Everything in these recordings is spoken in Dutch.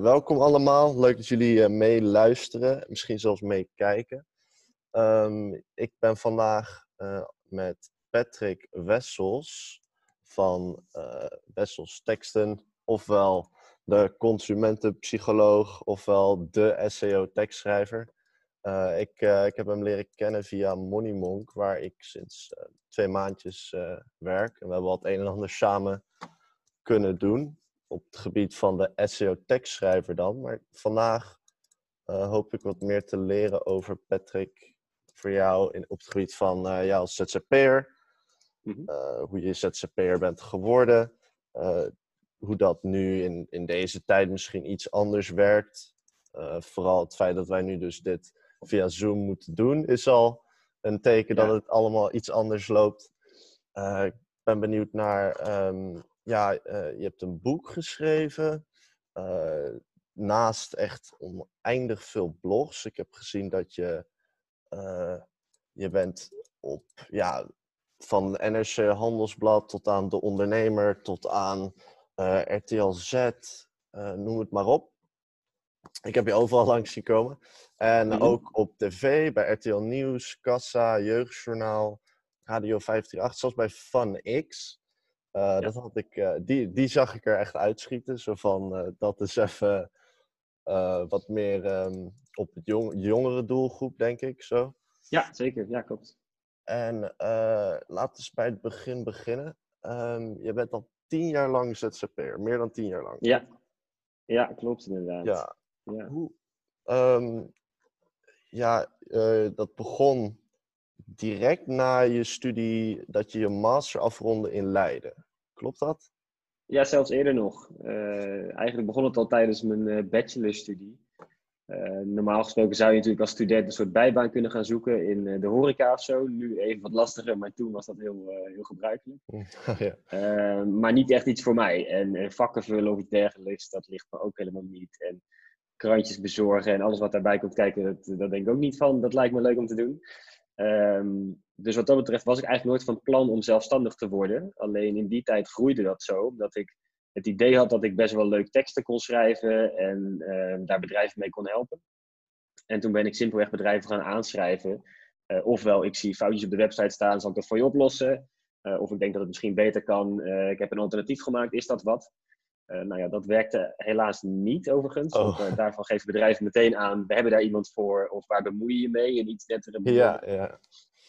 Welkom allemaal. Leuk dat jullie uh, meeluisteren, misschien zelfs meekijken. Um, ik ben vandaag uh, met Patrick Wessels van uh, Wessels Teksten, ofwel de consumentenpsycholoog, ofwel de SEO-tekstschrijver. ik, ik heb hem leren kennen via Moneymonk, waar ik sinds twee maandjes werk. En we hebben al het een en ander samen kunnen doen op het gebied van de SEO-tekstschrijver dan. Maar vandaag uh, hoop ik wat meer te leren over Patrick, voor jou in, op het gebied van uh, jou als ZZP'er. Mm uh, hoe je ZZP'er bent geworden. hoe dat nu in, in deze tijd misschien iets anders werkt. vooral het feit dat wij nu dus dit via Zoom moeten doen, is al een teken ja. dat het allemaal iets anders loopt. ik ben benieuwd naar um, ja, uh, je hebt een boek geschreven. Uh, naast echt oneindig veel blogs. Ik heb gezien dat je, uh, je bent op, ja, van NRC Handelsblad tot aan De Ondernemer, tot aan RTL Z, noem het maar op. Ik heb je overal langs zien komen. En mm-hmm. ook op tv, bij RTL Nieuws, Kassa, Jeugdjournaal, Radio 538, zelfs bij FunX. Uh, dat had ik, uh, die, die zag ik er echt uitschieten. Zo van, uh, dat is even wat meer um, op het jong, jongere doelgroep, denk ik. Zo. Ja, zeker. Ja, klopt. En laten we bij het begin beginnen. Um, je bent al tien jaar lang ZZP'er, meer dan tien jaar lang. Ja, ja klopt inderdaad. Ja. ja. Hoe, um, ja, dat begon direct na je studie dat je je master afronde in Leiden. Klopt dat? Ja, zelfs eerder nog. Uh, eigenlijk begon het al tijdens mijn uh, bachelorstudie. Uh, normaal gesproken zou je natuurlijk als student een soort bijbaan kunnen gaan zoeken in de horeca of zo. Nu even wat lastiger, maar toen was dat heel, heel gebruikelijk. ja. maar niet echt iets voor mij. En, en vakken vullen of iets dergelijks, dat ligt me ook helemaal niet. En krantjes bezorgen en alles wat daarbij komt kijken, dat, dat denk ik ook niet van. Dat lijkt me leuk om te doen. Um, dus wat dat betreft was ik eigenlijk nooit van plan om zelfstandig te worden. Alleen in die tijd groeide dat zo, omdat ik het idee had dat ik best wel leuk teksten kon schrijven en uh, daar bedrijven mee kon helpen. En toen ben ik simpelweg bedrijven gaan aanschrijven. Uh, ofwel, ik zie foutjes op de website staan, zal ik dat voor je oplossen? Uh, of ik denk dat het misschien beter kan. Eh, ik heb een alternatief gemaakt, is dat wat? Nou ja, dat werkte helaas niet overigens. Oh. Want, daarvan geven bedrijven meteen aan, we hebben daar iemand voor. Of waar bemoei je je mee? En iets nettere Ja, ja.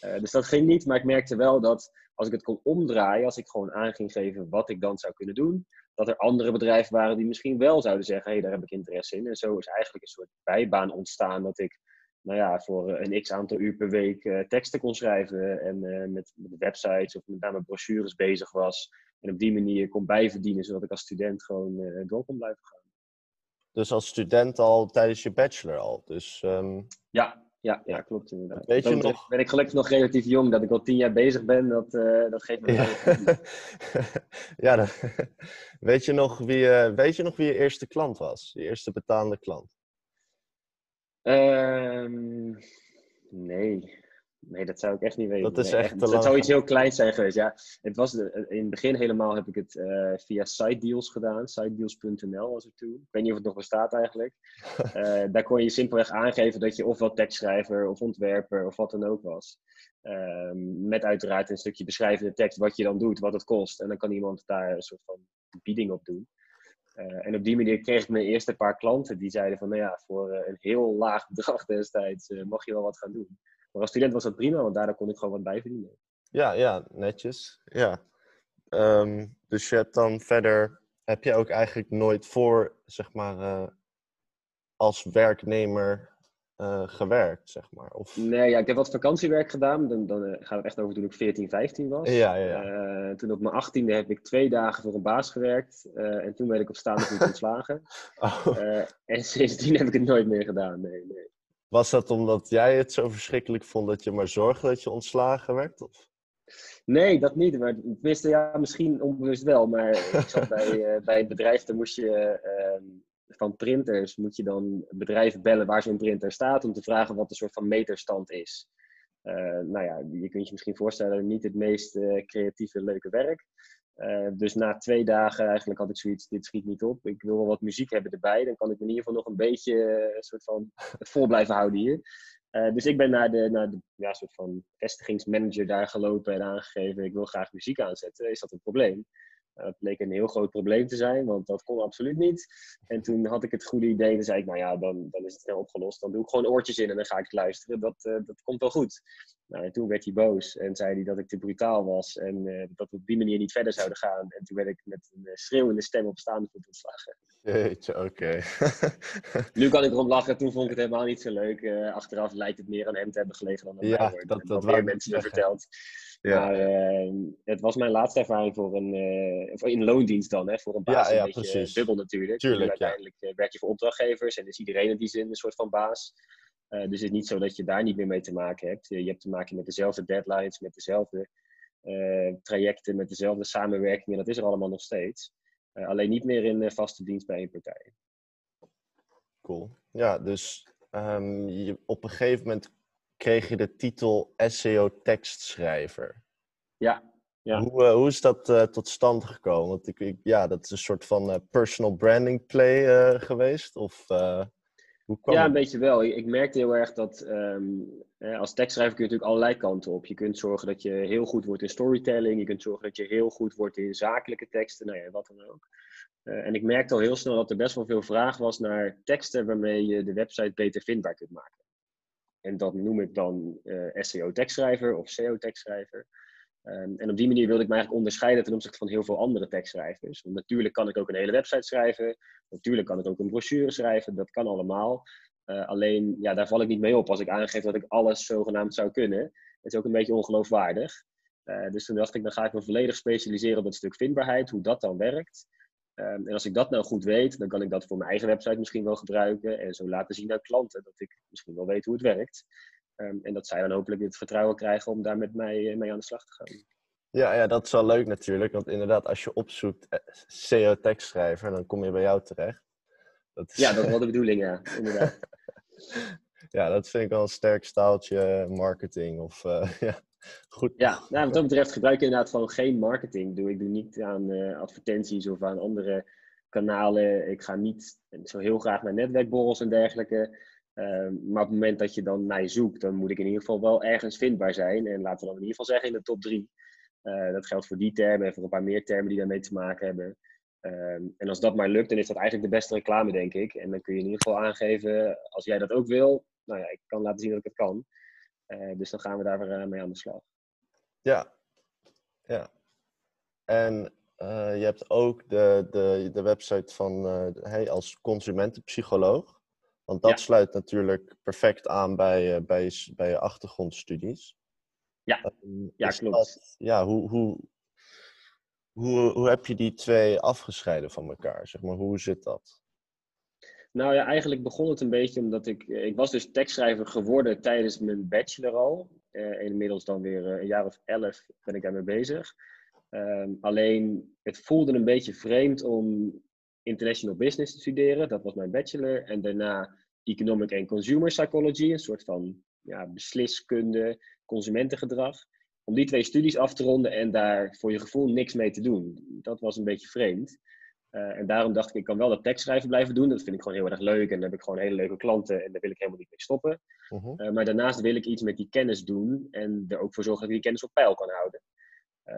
Uh, dus dat ging niet, maar ik merkte wel dat als ik het kon omdraaien, als ik gewoon aan ging geven wat ik dan zou kunnen doen, dat er andere bedrijven waren die misschien wel zouden zeggen, hé, hey, daar heb ik interesse in. En zo is eigenlijk een soort bijbaan ontstaan dat ik, nou ja, voor een x aantal uur per week teksten kon schrijven en met, met, websites of met name brochures bezig was. En op die manier kon bijverdienen, zodat ik als student gewoon door kon blijven gaan. Dus als student al tijdens je bachelor al? Dus, um... Ja, ja, ja, klopt inderdaad. Weet je nog... Ben ik gelukkig nog relatief jong, dat ik al tien jaar bezig ben, dat, uh, dat geeft me Ja, ja dan... weet, je nog wie, uh, weet je nog wie je eerste klant was? Je eerste betalende klant? Um, nee. Nee, dat zou ik echt niet weten. Dat is echt te lang. Het zou iets heel kleins zijn geweest, ja. Het was de, in het begin helemaal heb ik het uh, via sitedeals gedaan. Sitedeals.nl was het toen. Ik weet niet of het nog bestaat eigenlijk. uh, daar kon je simpelweg aangeven dat je ofwel tekstschrijver of ontwerper of wat dan ook was. Uh, met uiteraard een stukje beschrijvende tekst wat je dan doet, wat het kost. En dan kan iemand daar een soort van bieding op doen. Uh, en op die manier kreeg ik mijn eerste paar klanten die zeiden van, nou ja, voor een heel laag bedrag destijds mag je wel wat gaan doen. Maar als student was dat prima, want daardoor kon ik gewoon wat bijverdienen. Ja, ja, netjes. Ja. Um, dus je hebt dan verder, heb je ook eigenlijk nooit voor, zeg maar, uh, als werknemer uh, gewerkt, zeg maar? Of... Nee, ja, ik heb wat vakantiewerk gedaan. Dan, dan uh, gaat het echt over toen ik 14, 15 was. Ja, ja, ja. toen op mijn 18e heb ik twee dagen voor een baas gewerkt. en toen werd ik op staande voet ontslagen. Oh. en sindsdien heb ik het nooit meer gedaan, nee, nee. Was dat omdat jij het zo verschrikkelijk vond dat je maar zorgde dat je ontslagen werd? Of? Nee, dat niet. Maar tenminste, ja, misschien onbewust wel. Maar ik zat bij, uh, bij het bedrijf, dan moest je uh, van printers, moet je dan bedrijven bellen waar zo'n printer staat om te vragen wat de soort van meterstand is. Uh, nou ja, je kunt je misschien voorstellen, niet het meest uh, creatieve, leuke werk. Dus na twee dagen eigenlijk had ik zoiets, dit schiet niet op. Ik wil wel wat muziek hebben erbij. Dan kan ik in ieder geval nog een beetje een soort van vol blijven houden hier. dus ik ben naar de, naar de ja, soort van vestigingsmanager daar gelopen en aangegeven, ik wil graag muziek aanzetten. Is dat een probleem? Dat eh, bleek een heel groot probleem te zijn, want dat kon absoluut niet. En toen had ik het goede idee, en zei ik, nou ja, dan, dan is het snel opgelost. Dan doe ik gewoon oortjes in en dan ga ik luisteren. Dat, uh, dat komt wel goed. Nou, en toen werd hij boos en zei hij dat ik te brutaal was en uh, dat we op die manier niet verder zouden gaan. En toen werd ik met een schreeuwende stem op staande voet ontslagen. Jeetje, oké. nu kan ik erom lachen, toen vond ik het helemaal niet zo leuk. achteraf lijkt het meer aan hem te hebben gelegen dan aan ja, mij. Dat, dat, meer mensen me verteld. Ja. Maar uh, het was mijn laatste ervaring voor een, uh, in loondienst dan, hè, voor een baas. Ja, ja, een beetje precies. dubbel natuurlijk. Tuurlijk, uiteindelijk. Eh, werk je voor opdrachtgevers en is iedereen in die zin een soort van baas. Uh, dus het is niet zo dat je daar niet meer mee te maken hebt. je hebt te maken met dezelfde deadlines, met dezelfde trajecten, met dezelfde samenwerking. En dat is er allemaal nog steeds. alleen niet meer in vaste dienst bij één partij. Cool. Ja, dus um, je, op een gegeven moment kreeg je de titel SEO-tekstschrijver. Ja. ja. Hoe, uh, hoe is dat uh, tot stand gekomen? Want ik, ik, ja, dat is een soort van uh, personal branding play geweest? Of, hoe kwam ja, het? een beetje wel. Ik, ik merkte heel erg dat um, als tekstschrijver kun je natuurlijk allerlei kanten op. Je kunt zorgen dat je heel goed wordt in storytelling. Je kunt zorgen dat je heel goed wordt in zakelijke teksten. Nou ja, wat dan ook. en ik merkte al heel snel dat er best wel veel vraag was naar teksten waarmee je de website beter vindbaar kunt maken. En dat noem ik dan eh, SEO-tekstschrijver of SEO-tekstschrijver. Um, en op die manier wilde ik me eigenlijk onderscheiden ten opzichte van heel veel andere tekstschrijvers. Want natuurlijk kan ik ook een hele website schrijven. Natuurlijk kan ik ook een brochure schrijven. Dat kan allemaal. Uh, alleen, ja, daar val ik niet mee op als ik aangeef dat ik alles zogenaamd zou kunnen. Het is ook een beetje ongeloofwaardig. Uh, dus toen dacht ik, dan ga ik me volledig specialiseren op het stuk vindbaarheid, hoe dat dan werkt. Um, en als ik dat nou goed weet, dan kan ik dat voor mijn eigen website misschien wel gebruiken. En zo laten zien aan klanten dat ik misschien wel weet hoe het werkt. Um, en dat zij dan hopelijk het vertrouwen krijgen om daar met mij eh, mee aan de slag te gaan. Ja, ja, dat is wel leuk natuurlijk. Want inderdaad, als je opzoekt eh, SEO-tekstschrijver, dan kom je bij jou terecht. Dat is... Ja, dat is wel de bedoeling, ja. Inderdaad. ja, dat vind ik wel een sterk staaltje marketing. Of, uh, ja. Goed. Ja, nou, wat dat betreft gebruik ik inderdaad van geen marketing. Doe, ik doe niet aan uh, advertenties of aan andere kanalen. Ik ga niet zo heel graag naar netwerkborrels en dergelijke. Uh, maar op het moment dat je dan mij zoekt, dan moet ik in ieder geval wel ergens vindbaar zijn. En laten we dan in ieder geval zeggen in de top drie. Uh, dat geldt voor die termen en voor een paar meer termen die daarmee te maken hebben. Ehm, en als dat maar lukt, dan is dat eigenlijk de beste reclame, denk ik. En dan kun je in ieder geval aangeven, als jij dat ook wil, nou ja, ik kan laten zien dat ik het kan. Uh, dus dan gaan we daar weer uh, mee aan de slag. Ja, ja. En uh, je hebt ook de, de, de website van hey, als consumentenpsycholoog. Want dat ja. sluit natuurlijk perfect aan bij, bij, bij je achtergrondstudies. Ja, ehm, ja klopt. Dat, ja, hoe, hoe, hoe, hoe heb je die twee afgescheiden van elkaar? Zeg maar, hoe zit dat? Nou ja, eigenlijk begon het een beetje omdat ik... Eh, ik was dus tekstschrijver geworden tijdens mijn bachelor al. Uh, inmiddels dan weer uh, een jaar of elf ben ik daarmee bezig. Um, alleen, het voelde een beetje vreemd om international business te studeren. Dat was mijn bachelor. En daarna economic and consumer psychology. Een soort van ja, besliskunde, consumentengedrag. Om die twee studies af te ronden en daar voor je gevoel niks mee te doen. Dat was een beetje vreemd. Uh, en daarom dacht ik, ik kan wel dat tekstschrijven blijven doen. Dat vind ik gewoon heel erg leuk. En dan heb ik gewoon hele leuke klanten. En daar wil ik helemaal niet mee stoppen. Uh -huh. uh, maar daarnaast wil ik iets met die kennis doen. En er ook voor zorgen dat ik die kennis op peil kan houden.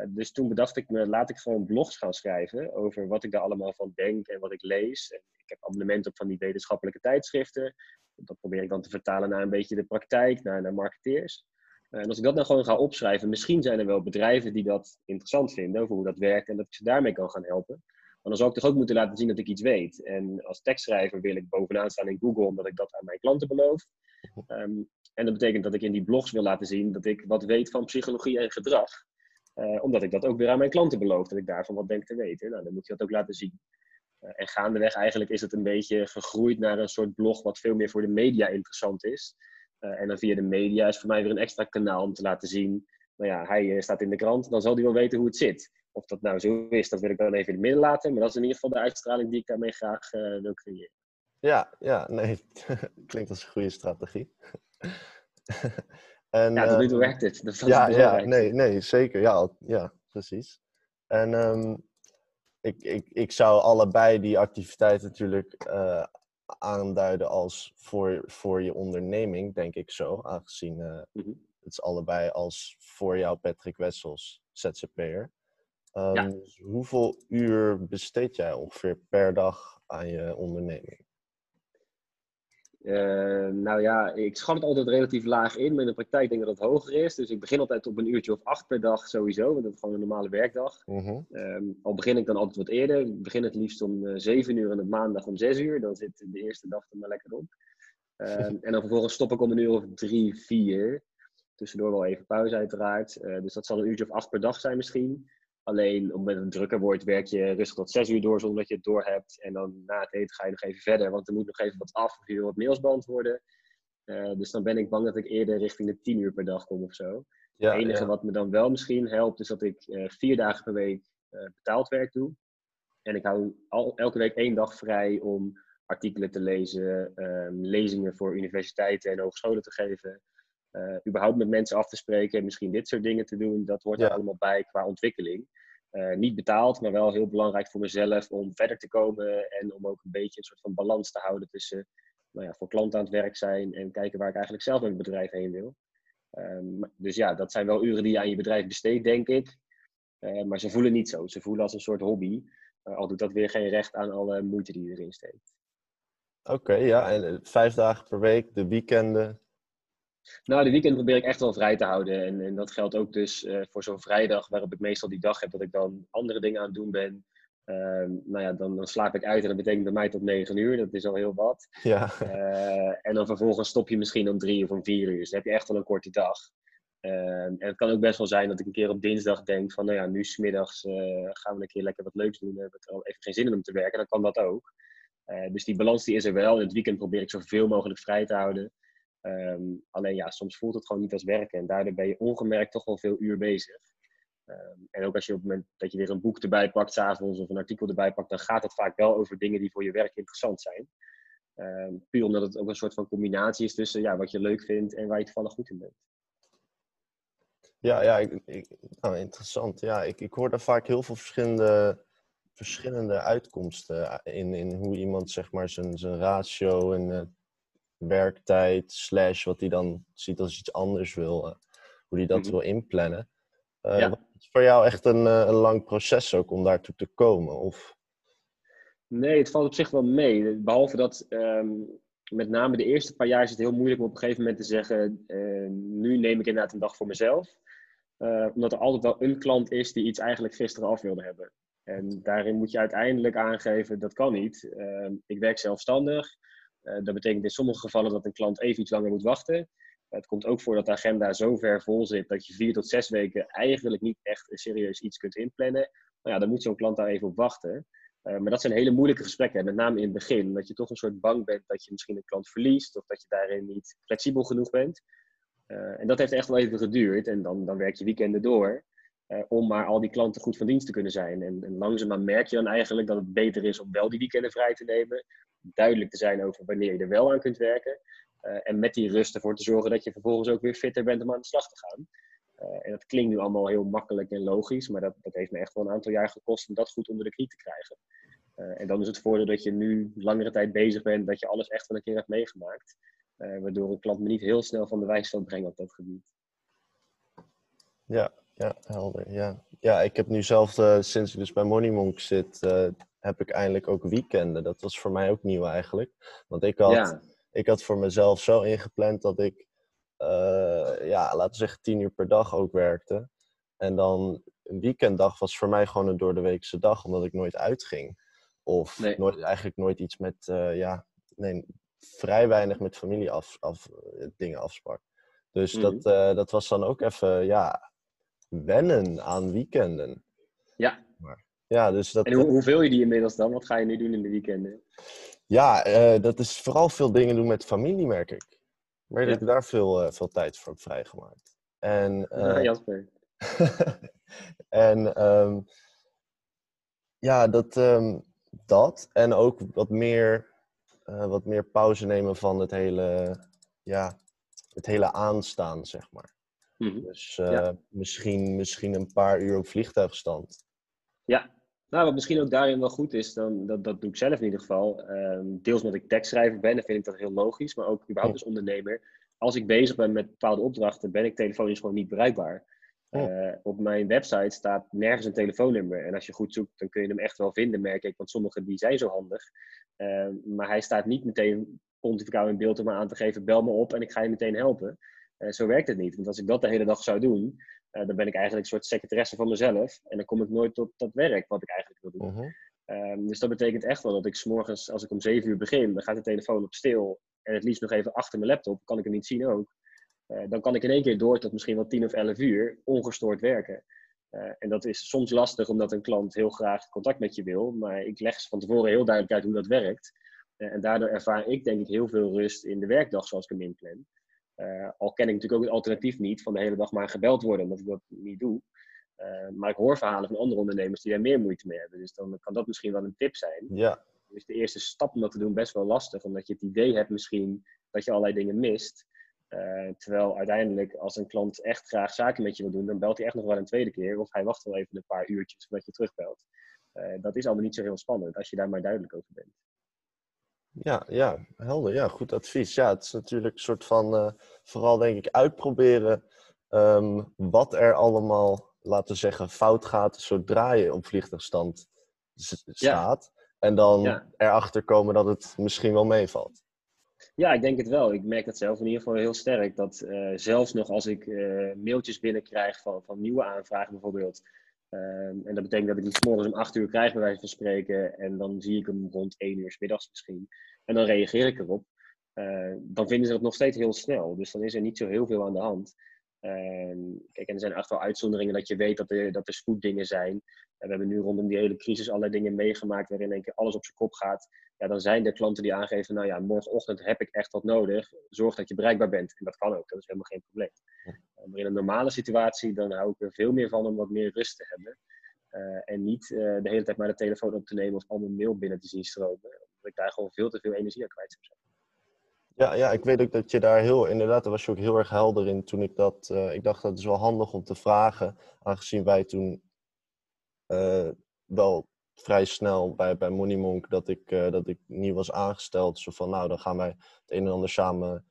dus toen bedacht ik me, laat ik gewoon blogs gaan schrijven. Over wat ik daar allemaal van denk en wat ik lees. En ik heb abonnement op van die wetenschappelijke tijdschriften. Dat probeer ik dan te vertalen naar een beetje de praktijk, naar, naar marketeers. En als ik dat nou gewoon ga opschrijven, misschien zijn er wel bedrijven die dat interessant vinden over hoe dat werkt en dat ik ze daarmee kan gaan helpen. Dan zou ik toch ook moeten laten zien dat ik iets weet. En als tekstschrijver wil ik bovenaan staan in Google, omdat ik dat aan mijn klanten beloof. Um, en dat betekent dat ik in die blogs wil laten zien dat ik wat weet van psychologie en gedrag. Uh, omdat ik dat ook weer aan mijn klanten beloof, dat ik daarvan wat denk te weten. Nou, dan moet je dat ook laten zien. Uh, en gaandeweg eigenlijk is het een beetje gegroeid naar een soort blog wat veel meer voor de media interessant is. Uh, en dan via de media is voor mij weer een extra kanaal om te laten zien. Nou ja, hij staat in de krant, dan zal hij wel weten hoe het zit. Of dat nou zo is, dat wil ik dan even in het midden laten. Maar dat is in ieder geval de uitstraling die ik daarmee graag uh, wil creëren. Ja, ja, nee. Klinkt als een goede strategie. en, ja, tot nu toe ehm, werkt het. Dat ja, ja nee, nee, zeker. Ja, ja precies. En ehm, ik, ik, ik zou allebei die activiteiten natuurlijk eh, aanduiden als voor, voor je onderneming, denk ik zo. Aangezien uh, het is allebei als voor jou Patrick Wessels, ZZP'er. Um, dus hoeveel uur besteed jij ongeveer per dag aan je onderneming? Uh, nou ja, ik schat het altijd relatief laag in, maar in de praktijk denk ik dat het hoger is. Dus ik begin altijd op een uurtje of acht per dag sowieso, want dat is gewoon een normale werkdag. Mm al begin ik dan altijd wat eerder. Ik begin het liefst om uh, zeven uur en op maandag om zes uur. Dan zit de eerste dag er maar lekker op. Uh, en dan vervolgens stop ik om een uur of drie, vier. Tussendoor wel even pauze uiteraard. Uh, dus dat zal een uurtje of acht per dag zijn misschien. Alleen op het moment dat het drukker wordt, werk je rustig tot zes uur door zonder dat je het door hebt. En dan na het eten ga je nog even verder, want er moet nog even wat af of je wil wat mails beantwoorden. Uh, dus dan ben ik bang dat ik eerder richting de tien uur per dag kom of zo. Ja, het enige wat me dan wel misschien helpt, is dat ik uh, vier dagen per week uh, betaald werk doe. En ik hou al, elke week één dag vrij om artikelen te lezen, um, lezingen voor universiteiten en hogescholen te geven. Uh, überhaupt met mensen af te spreken en misschien dit soort dingen te doen, dat hoort er allemaal bij qua ontwikkeling. Uh, niet betaald, maar wel heel belangrijk voor mezelf om verder te komen en om ook een beetje een soort van balans te houden tussen nou ja, voor klanten aan het werk zijn en kijken waar ik eigenlijk zelf met mijn bedrijf heen wil. Um, dus ja, dat zijn wel uren die je aan je bedrijf besteedt, denk ik. Uh, maar ze voelen niet zo. Ze voelen als een soort hobby. al doet dat weer geen recht aan alle moeite die je erin steekt. Oké, ja. En vijf dagen per week, de weekenden, nou, de weekend probeer ik echt wel vrij te houden. En, en dat geldt ook dus uh, voor zo'n vrijdag, waarop ik meestal die dag heb dat ik dan andere dingen aan het doen ben. Uh, nou ja, dan, dan, slaap ik uit en dat betekent bij mij tot negen uur. Dat is al heel wat. Ja. Uh, en dan vervolgens stop je misschien om drie of om vier uur. Dus dan heb je echt wel een korte dag. Ehm, en het kan ook best wel zijn dat ik een keer op dinsdag denk van, nou ja, nu smiddags uh, gaan we een keer lekker wat leuks doen. Dan heb ik al even geen zin in om te werken. Dan kan dat ook. dus die balans die is er wel. In het weekend probeer ik zoveel mogelijk vrij te houden. Um, alleen ja, soms voelt het gewoon niet als werken en daardoor ben je ongemerkt toch wel veel uur bezig. Um, en ook als je op het moment dat je weer een boek erbij pakt, s'avonds of een artikel erbij pakt, dan gaat het vaak wel over dingen die voor je werk interessant zijn. Um, puur omdat het ook een soort van combinatie is tussen ja, wat je leuk vindt en waar je toevallig goed in bent. Ja, ja ik, ik, nou, interessant. Ja, ik, ik hoor daar vaak heel veel verschillende, verschillende uitkomsten in, in hoe iemand zeg maar zijn, zijn ratio en uh, werktijd, slash wat hij dan ziet als iets anders wil, uh, hoe hij dat mm -hmm. wil inplannen. Uh, ja. is voor jou echt een, uh, een lang proces ook om daartoe te komen? Of? Nee, het valt op zich wel mee. Behalve dat um, met name de eerste paar jaar is het heel moeilijk om op een gegeven moment te zeggen, nu neem ik inderdaad een dag voor mezelf. omdat er altijd wel een klant is die iets eigenlijk gisteren af wilde hebben. En daarin moet je uiteindelijk aangeven, dat kan niet. Ehm, ik werk zelfstandig. Uh, dat betekent in sommige gevallen dat een klant even iets langer moet wachten. Het komt ook voor dat de agenda zo ver vol zit dat je vier tot zes weken eigenlijk niet echt serieus iets kunt inplannen. Nou ja, dan moet zo'n klant daar even op wachten. Uh, maar dat zijn hele moeilijke gesprekken, met name in het begin. Dat je toch een soort bang bent dat je misschien een klant verliest of dat je daarin niet flexibel genoeg bent. Uh, en dat heeft echt wel even geduurd en dan, dan werk je weekenden door. Uh, om maar al die klanten goed van dienst te kunnen zijn. En, en langzaamaan merk je dan eigenlijk dat het beter is om wel die weekenden vrij te nemen duidelijk te zijn over wanneer je er wel aan kunt werken. Uh, en met die rust ervoor te zorgen dat je vervolgens ook weer fitter bent om aan de slag te gaan. Uh, en dat klinkt nu allemaal heel makkelijk en logisch, maar dat, dat heeft me echt wel een aantal jaar gekost om dat goed onder de knie te krijgen. En dan is het voordeel dat je nu langere tijd bezig bent, dat je alles echt wel een keer hebt meegemaakt. waardoor een klant me niet heel snel van de wijs zal brengen op dat gebied. Ja, ja, helder. Ja, ja ik heb nu zelf, sinds ik dus bij Money Monk zit, heb ik eindelijk ook weekenden. Dat was voor mij ook nieuw eigenlijk. Want ik had, ik had voor mezelf zo ingepland dat ik, uh, ja, laten we zeggen, tien uur per dag ook werkte. En dan een weekenddag was voor mij gewoon een door de weekse dag, omdat ik nooit uitging. Of nooit, eigenlijk nooit iets met, ja, nee, vrij weinig met familie af, af, dingen afsprak. Dus dat, uh, dat was dan ook even, ja, wennen aan weekenden. Ja. Ja, dus dat, en hoe, hoeveel je die inmiddels dan? Wat ga je nu doen in de weekenden? Ja, uh, dat is vooral veel dingen doen met familie, merk ik. Maar ja. ik daar veel, uh, veel tijd voor heb vrijgemaakt. En, uh, ja, Jasper. en um, ja, dat, um, dat. En ook wat meer, wat meer pauze nemen van het hele, ja, het hele aanstaan, zeg maar. Mm -hmm. Dus ja. misschien, misschien een paar uur op vliegtuigstand. Ja, nou, wat misschien ook daarin wel goed is, dan, dat, dat doe ik zelf in ieder geval. Ehm, deels omdat ik tekstschrijver ben, en vind ik dat heel logisch, maar ook überhaupt als ondernemer. Als ik bezig ben met bepaalde opdrachten, ben ik telefonisch gewoon niet bereikbaar. Uh, op mijn website staat nergens een telefoonnummer. En als je goed zoekt, dan kun je hem echt wel vinden, merk ik. Want sommige die zijn zo handig. Uh, maar hij staat niet meteen pontificaal in beeld om me aan te geven, bel me op en ik ga je meteen helpen. Uh, zo werkt het niet. Want als ik dat de hele dag zou doen, uh, dan ben ik eigenlijk een soort secretaresse van mezelf. En dan kom ik nooit tot dat werk wat ik eigenlijk wil doen. -huh. um, dus dat betekent echt wel dat ik s'morgens, als ik om zeven uur begin, dan gaat de telefoon op stil. En het liefst nog even achter mijn laptop, kan ik hem niet zien ook. Uh, dan kan ik in één keer door tot misschien wel tien of elf uur ongestoord werken. Uh, en dat is soms lastig omdat een klant heel graag contact met je wil. Maar ik leg van tevoren heel duidelijk uit hoe dat werkt. Uh, en daardoor ervaar ik denk ik heel veel rust in de werkdag zoals ik hem inplan. Uh, al ken ik natuurlijk ook het alternatief niet van de hele dag maar gebeld worden, omdat ik dat niet doe. Uh, maar ik hoor verhalen van andere ondernemers die daar meer moeite mee hebben. Dus dan kan dat misschien wel een tip zijn. Ja. Dus de eerste stap om dat te doen best wel lastig, omdat je het idee hebt misschien dat je allerlei dingen mist. Uh, terwijl uiteindelijk, als een klant echt graag zaken met je wil doen, dan belt hij echt nog wel een tweede keer. Of hij wacht wel even een paar uurtjes voordat je terugbelt. dat is allemaal niet zo heel spannend, als je daar maar duidelijk over bent. Ja, ja, helder. Ja, goed advies. Ja, het is natuurlijk een soort van, uh, vooral denk ik, uitproberen um, wat er allemaal, laten we zeggen, fout gaat zodra je op vliegtuigstand staat. Ja. En dan ja. erachter komen dat het misschien wel meevalt. Ja, ik denk het wel. Ik merk dat zelf in ieder geval heel sterk. Dat uh, zelfs nog als ik uh, mailtjes binnenkrijg van, van nieuwe aanvragen bijvoorbeeld. Um, en dat betekent dat ik die morgens om 8 uur krijg, bij wijze van spreken. En dan zie ik hem rond 1 uur s middags misschien. En dan reageer ik erop. Uh, dan vinden ze het nog steeds heel snel. Dus dan is er niet zo heel veel aan de hand. Uh, kijk, en er zijn echt wel uitzonderingen dat je weet dat er, dat er spoeddingen zijn. En we hebben nu rondom die hele crisis allerlei dingen meegemaakt waarin in één keer alles op zijn kop gaat. Ja, dan zijn er klanten die aangeven, nou ja, morgenochtend heb ik echt wat nodig. Zorg dat je bereikbaar bent. En dat kan ook, dat is helemaal geen probleem. Maar in een normale situatie, dan hou ik er veel meer van om wat meer rust te hebben. Uh, en niet uh, de hele tijd maar de telefoon op te nemen of al mijn mail binnen te zien stromen. Omdat ik daar gewoon veel te veel energie aan kwijt zou zijn. Ja, ja, ik weet ook dat je daar heel, inderdaad, daar was je ook heel erg helder in toen ik dat, uh, ik dacht dat is wel handig om te vragen, aangezien wij toen wel vrij snel bij, bij Money Monk dat ik, dat ik niet was aangesteld. Zo van, nou, dan gaan wij het een en ander samen,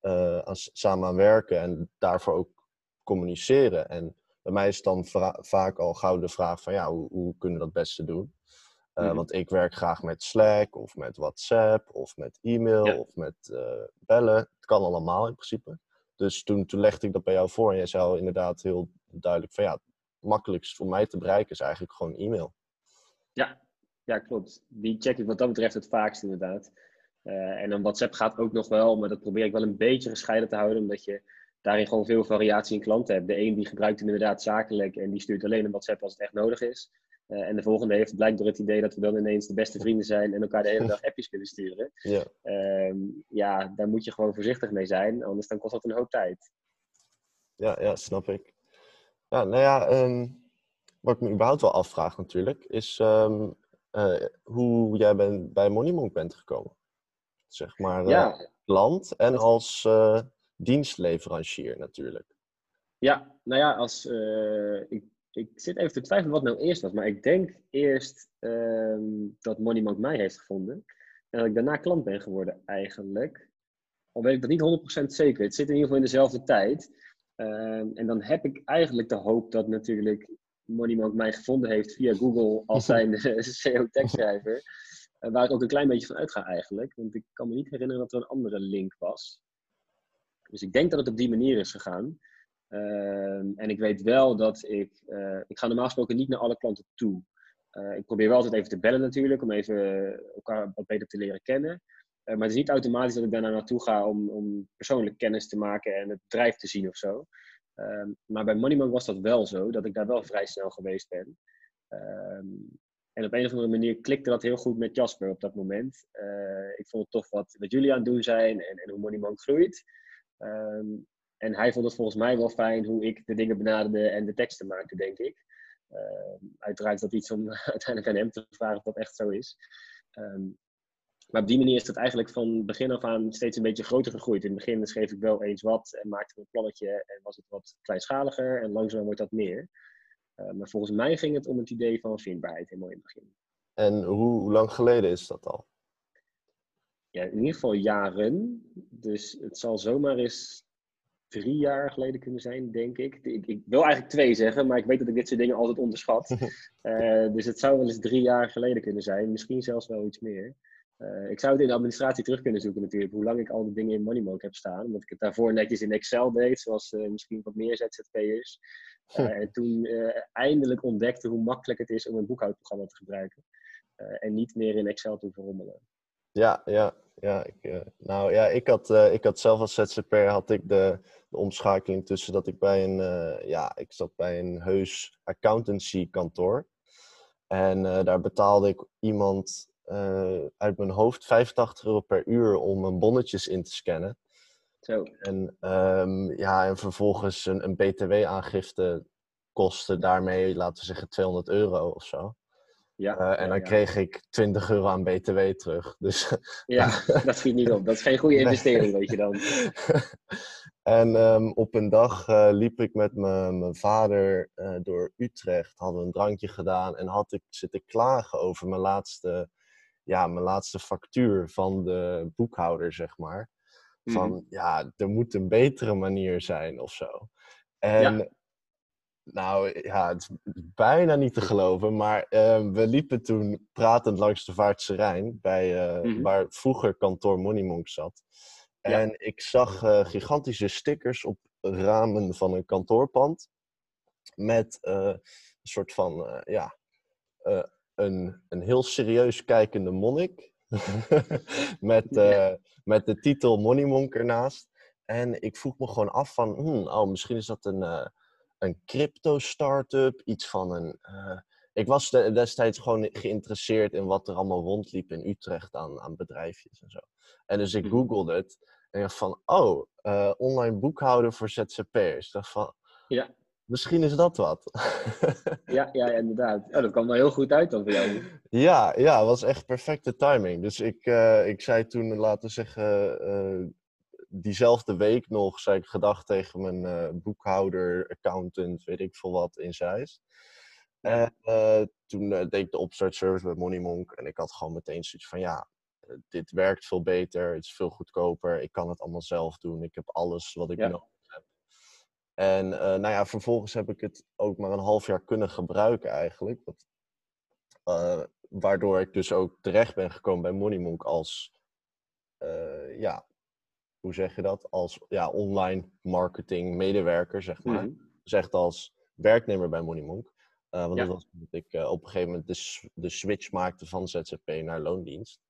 aan, samen aan werken en daarvoor ook communiceren. En bij mij is dan vaak al gauw de vraag van ja, hoe, hoe kunnen we dat beste doen? Uh, mm-hmm. Want ik werk graag met Slack of met WhatsApp of met e-mail ja. of met uh, bellen. Het kan allemaal in principe. Dus toen, toen legde ik dat bij jou voor en jij zei inderdaad heel duidelijk van ja, het makkelijkst voor mij te bereiken is eigenlijk gewoon e-mail. Ja, ja klopt. Die check ik wat dat betreft het vaakst inderdaad. Uh, en dan WhatsApp gaat ook nog wel, maar dat probeer ik wel een beetje gescheiden te houden, omdat je daarin gewoon veel variatie in klanten hebt. De een die gebruikt hem inderdaad zakelijk en die stuurt alleen een WhatsApp als het echt nodig is. Uh, en de volgende heeft blijkbaar het idee dat we dan ineens de beste vrienden zijn en elkaar de hele dag appjes kunnen sturen. Ja. Um, ja, daar moet je gewoon voorzichtig mee zijn, anders dan kost dat een hoop tijd. Ja, ja snap ik. Ja, nou ja, um, wat ik me überhaupt wel afvraag natuurlijk, is um, uh, hoe jij ben, bij Moneymonk bent gekomen. Zeg maar, uh, ja. klant en als dienstleverancier natuurlijk. Ja, nou ja, als, ik, ik zit even te twijfelen wat nou eerst was, maar ik denk eerst um, dat Moneymonk mij heeft gevonden. En dat ik daarna klant ben geworden eigenlijk. Al weet ik dat niet 100% zeker. Het zit in ieder geval in dezelfde tijd. Um, en dan heb ik eigenlijk de hoop dat natuurlijk Moneymonk mij gevonden heeft via Google als zijn SEO-tekstschrijver. Uh, waar ik ook een klein beetje van uitga eigenlijk. Want ik kan me niet herinneren dat er een andere link was. Dus ik denk dat het op die manier is gegaan. Uh, en ik weet wel dat ik. Uh, ik ga normaal gesproken niet naar alle klanten toe. Uh, ik probeer wel altijd even te bellen natuurlijk, om even elkaar wat beter te leren kennen. Eh, maar het is niet automatisch dat ik daarna naartoe ga om, om persoonlijk kennis te maken en het bedrijf te zien of zo. Ehm, maar bij Moneymonk was dat wel zo, dat ik daar wel vrij snel geweest ben. Ehm, en op een of andere manier klikte dat heel goed met Jasper op dat moment. ik vond het wat, wat jullie aan het doen zijn en, en hoe Moneymonk groeit. Um, en hij vond het volgens mij wel fijn hoe ik de dingen benaderde en de teksten maakte, denk ik. Um, uiteraard is dat iets om uiteindelijk aan hem te vragen of dat echt zo is. Um, maar op die manier is het eigenlijk van begin af aan steeds een beetje groter gegroeid. In het begin schreef ik wel eens wat en maakte een plannetje en was het wat kleinschaliger en langzaam wordt dat meer. maar volgens mij ging het om het idee van vindbaarheid helemaal in het begin. En hoe, hoe lang geleden is dat al? Ja, in ieder geval jaren. Dus het zal zomaar eens drie jaar geleden kunnen zijn, denk ik. ik. ik. wil eigenlijk twee zeggen, maar ik weet dat ik dit soort dingen altijd onderschat. Uh, dus het zou wel eens drie jaar geleden kunnen zijn. Misschien zelfs wel iets meer. Uh, ik zou het in de administratie terug kunnen zoeken natuurlijk. Hoe lang ik al die dingen in Moneymoke heb staan. Omdat ik het daarvoor netjes in Excel deed. Zoals uh, misschien wat meer ZZP'ers. en toen eindelijk ontdekte hoe makkelijk het is om een boekhoudprogramma te gebruiken. en niet meer in Excel te verrommelen. Ja, ja, ja. Ik, nou ja, ik had, ik had zelf als ZZP'er had ik de de omschakeling tussen dat ik bij een, uh, ja, ik zat bij een heus accountancy kantoor. En daar betaalde ik iemand uit mijn hoofd 85 euro per uur om mijn bonnetjes in te scannen. Zo. En, um, ja, en vervolgens een, een btw-aangifte kostte daarmee, laten we zeggen, 200 euro of zo. Ja, uh, en dan ja. kreeg ik 20 euro aan BTW terug. Dus, ja, dat schiet niet op. Dat is geen goede investering, weet je dan. en um, op een dag uh, liep ik met mijn vader uh, door Utrecht, hadden we een drankje gedaan en had ik zitten klagen over mijn laatste, ja, mijn laatste factuur van de boekhouder, zeg maar. Van Mhm. ja, er moet een betere manier zijn of zo. En. Nou ja, het is bijna niet te geloven, maar eh, we liepen toen pratend langs de Vaartse Rijn, bij, eh, Mhm. waar vroeger kantoor Moneymonk zat. Ja. En ik zag eh, gigantische stickers op ramen van een kantoorpand. Met eh, een soort van, ja, een, een heel serieus kijkende monnik. met, met de titel Moneymonk ernaast. En ik vroeg me gewoon af van, hmm, oh, misschien is dat een, een crypto-startup, iets van een... eh, ik was de- destijds gewoon geïnteresseerd in wat er allemaal rondliep in Utrecht aan, aan bedrijfjes en zo. En dus ik Mhm. googelde het en dacht van, oh, eh, online boekhouden voor ZZP'ers. Ik dacht van, Ja. misschien is dat wat. Ja, ja, inderdaad. Oh, dat kwam wel heel goed uit dan voor jou. ja, ja, was echt perfecte timing. Dus ik, eh, ik zei toen, laten we zeggen, diezelfde week nog, zei ik gedag tegen mijn eh, boekhouder, accountant, weet ik veel wat, in Zeist. En eh, toen eh, deed ik de opstartservice bij Moneymonk en ik had gewoon meteen zoiets van, ja, dit werkt veel beter, het is veel goedkoper, ik kan het allemaal zelf doen, ik heb alles wat ik Ja. nodig heb. En nou ja, vervolgens heb ik het ook maar een half jaar kunnen gebruiken eigenlijk. Wat, waardoor ik dus ook terecht ben gekomen bij Moneymonk als, ja, hoe zeg je dat? Als ja, online marketing medewerker, zeg maar. Mhm. Dus echt als werknemer bij Moneymonk. Eh, want Ja. dat was omdat ik eh, op een gegeven moment de, de switch maakte van ZZP naar loondienst.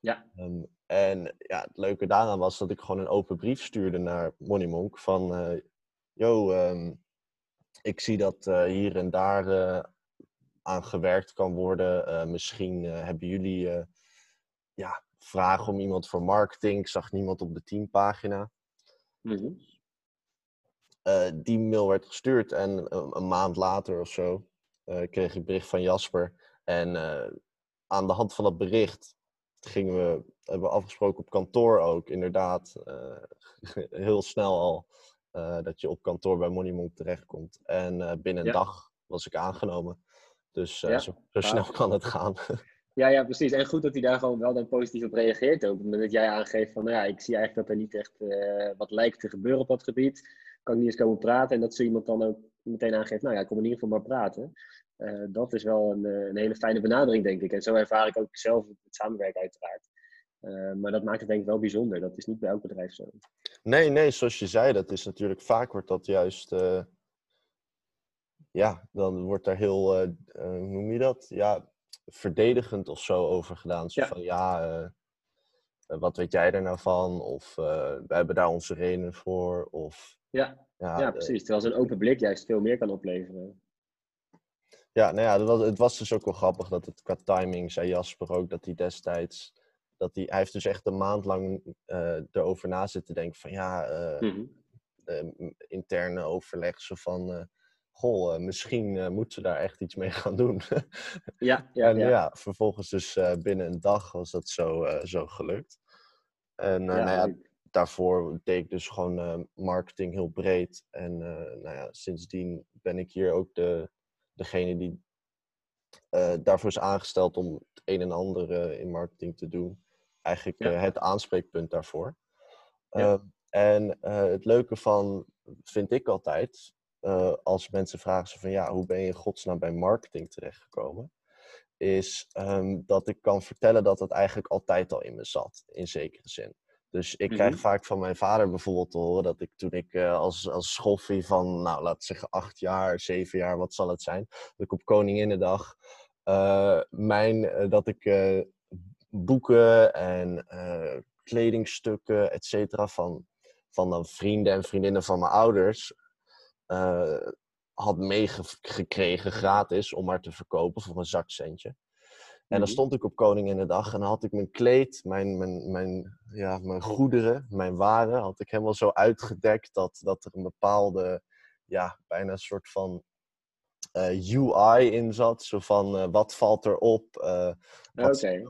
Ja. Ehm, en ja, het leuke daaraan was dat ik gewoon een open brief stuurde naar Moneymonk van... eh yo, ehm, ik zie dat hier en daar aan gewerkt kan worden. Misschien hebben jullie ja, vragen om iemand voor marketing. Ik zag niemand op de teampagina. Eh, die mail werd gestuurd en een, een maand later of zo eh, kreeg ik bericht van Jasper. En eh, aan de hand van dat bericht gingen we, hebben we afgesproken op kantoor ook, inderdaad, eh, heel snel al, eh, dat je op kantoor bij Moneymonk terechtkomt. En eh, binnen een Ja. dag was ik aangenomen. Dus eh, Ja, zo, zo snel kan het gaan. Ja, ja, precies. En goed dat hij daar gewoon wel dan positief op reageert ook. Omdat dat jij aangeeft van, nou ja, ik zie eigenlijk dat er niet echt eh, wat lijkt te gebeuren op dat gebied. Kan ik niet eens komen praten. En dat zo iemand dan ook meteen aangeeft, nou ja, kom in ieder geval maar praten. Eh, dat is wel een, eh, een hele fijne benadering, denk ik. En zo ervaar ik ook zelf het samenwerken uiteraard. Maar dat maakt het denk ik wel bijzonder. Dat is niet bij elk bedrijf zo. Nee, nee, zoals je zei, dat is natuurlijk vaak wordt dat juist. ja, dan wordt daar heel, hoe noem je dat? Ja, verdedigend of zo over gedaan. Zo Ja. van ja, eh, eh, wat weet jij er nou van? Of eh, we hebben daar onze redenen voor. Of Ja, ja, ja precies. Terwijl zo'n open blik juist veel meer kan opleveren. Ja, nou ja, dat was, het was dus ook wel grappig dat het qua timing, zei Jasper ook, dat hij destijds, dat hij, hij heeft dus echt een maand lang erover na zitten denken van ja, Mhm. interne overleg zo van, goh, eh, misschien eh, moeten ze daar echt iets mee gaan doen. Ja, ja, en ja. ja. vervolgens dus eh, binnen een dag was dat zo, zo gelukt. En Ja, nou ja, daarvoor deed ik dus gewoon marketing heel breed. En nou ja, sindsdien ben ik hier ook de, degene die daarvoor is aangesteld om het een en ander in marketing te doen. Eigenlijk het aanspreekpunt daarvoor. Ehm, en het leuke van, vind ik altijd, als mensen vragen van ja, hoe ben je in godsnaam bij marketing terechtgekomen? Is um, dat ik kan vertellen dat het eigenlijk altijd al in me zat, in zekere zin. Dus ik krijg mhm. vaak van mijn vader bijvoorbeeld te horen dat ik toen ik uh, als, als schoffie van, nou we zeggen acht jaar, zeven jaar, wat zal het zijn, dat ik op Koninginnedag uh, mijn, dat ik boeken en kledingstukken, et cetera, van, van dan vrienden en vriendinnen van mijn ouders had meegekregen gratis om maar te verkopen voor een zakcentje. En dan mhm. stond ik op Koninginnedag en dan had ik mijn kleed, mijn, mijn, mijn, ja, mijn goederen, mijn waren, had ik helemaal zo uitgedekt dat, dat er een bepaalde, ja, bijna een soort van uh, eh, UI in zat. Zo van, uh, wat valt erop, uh, wat okay.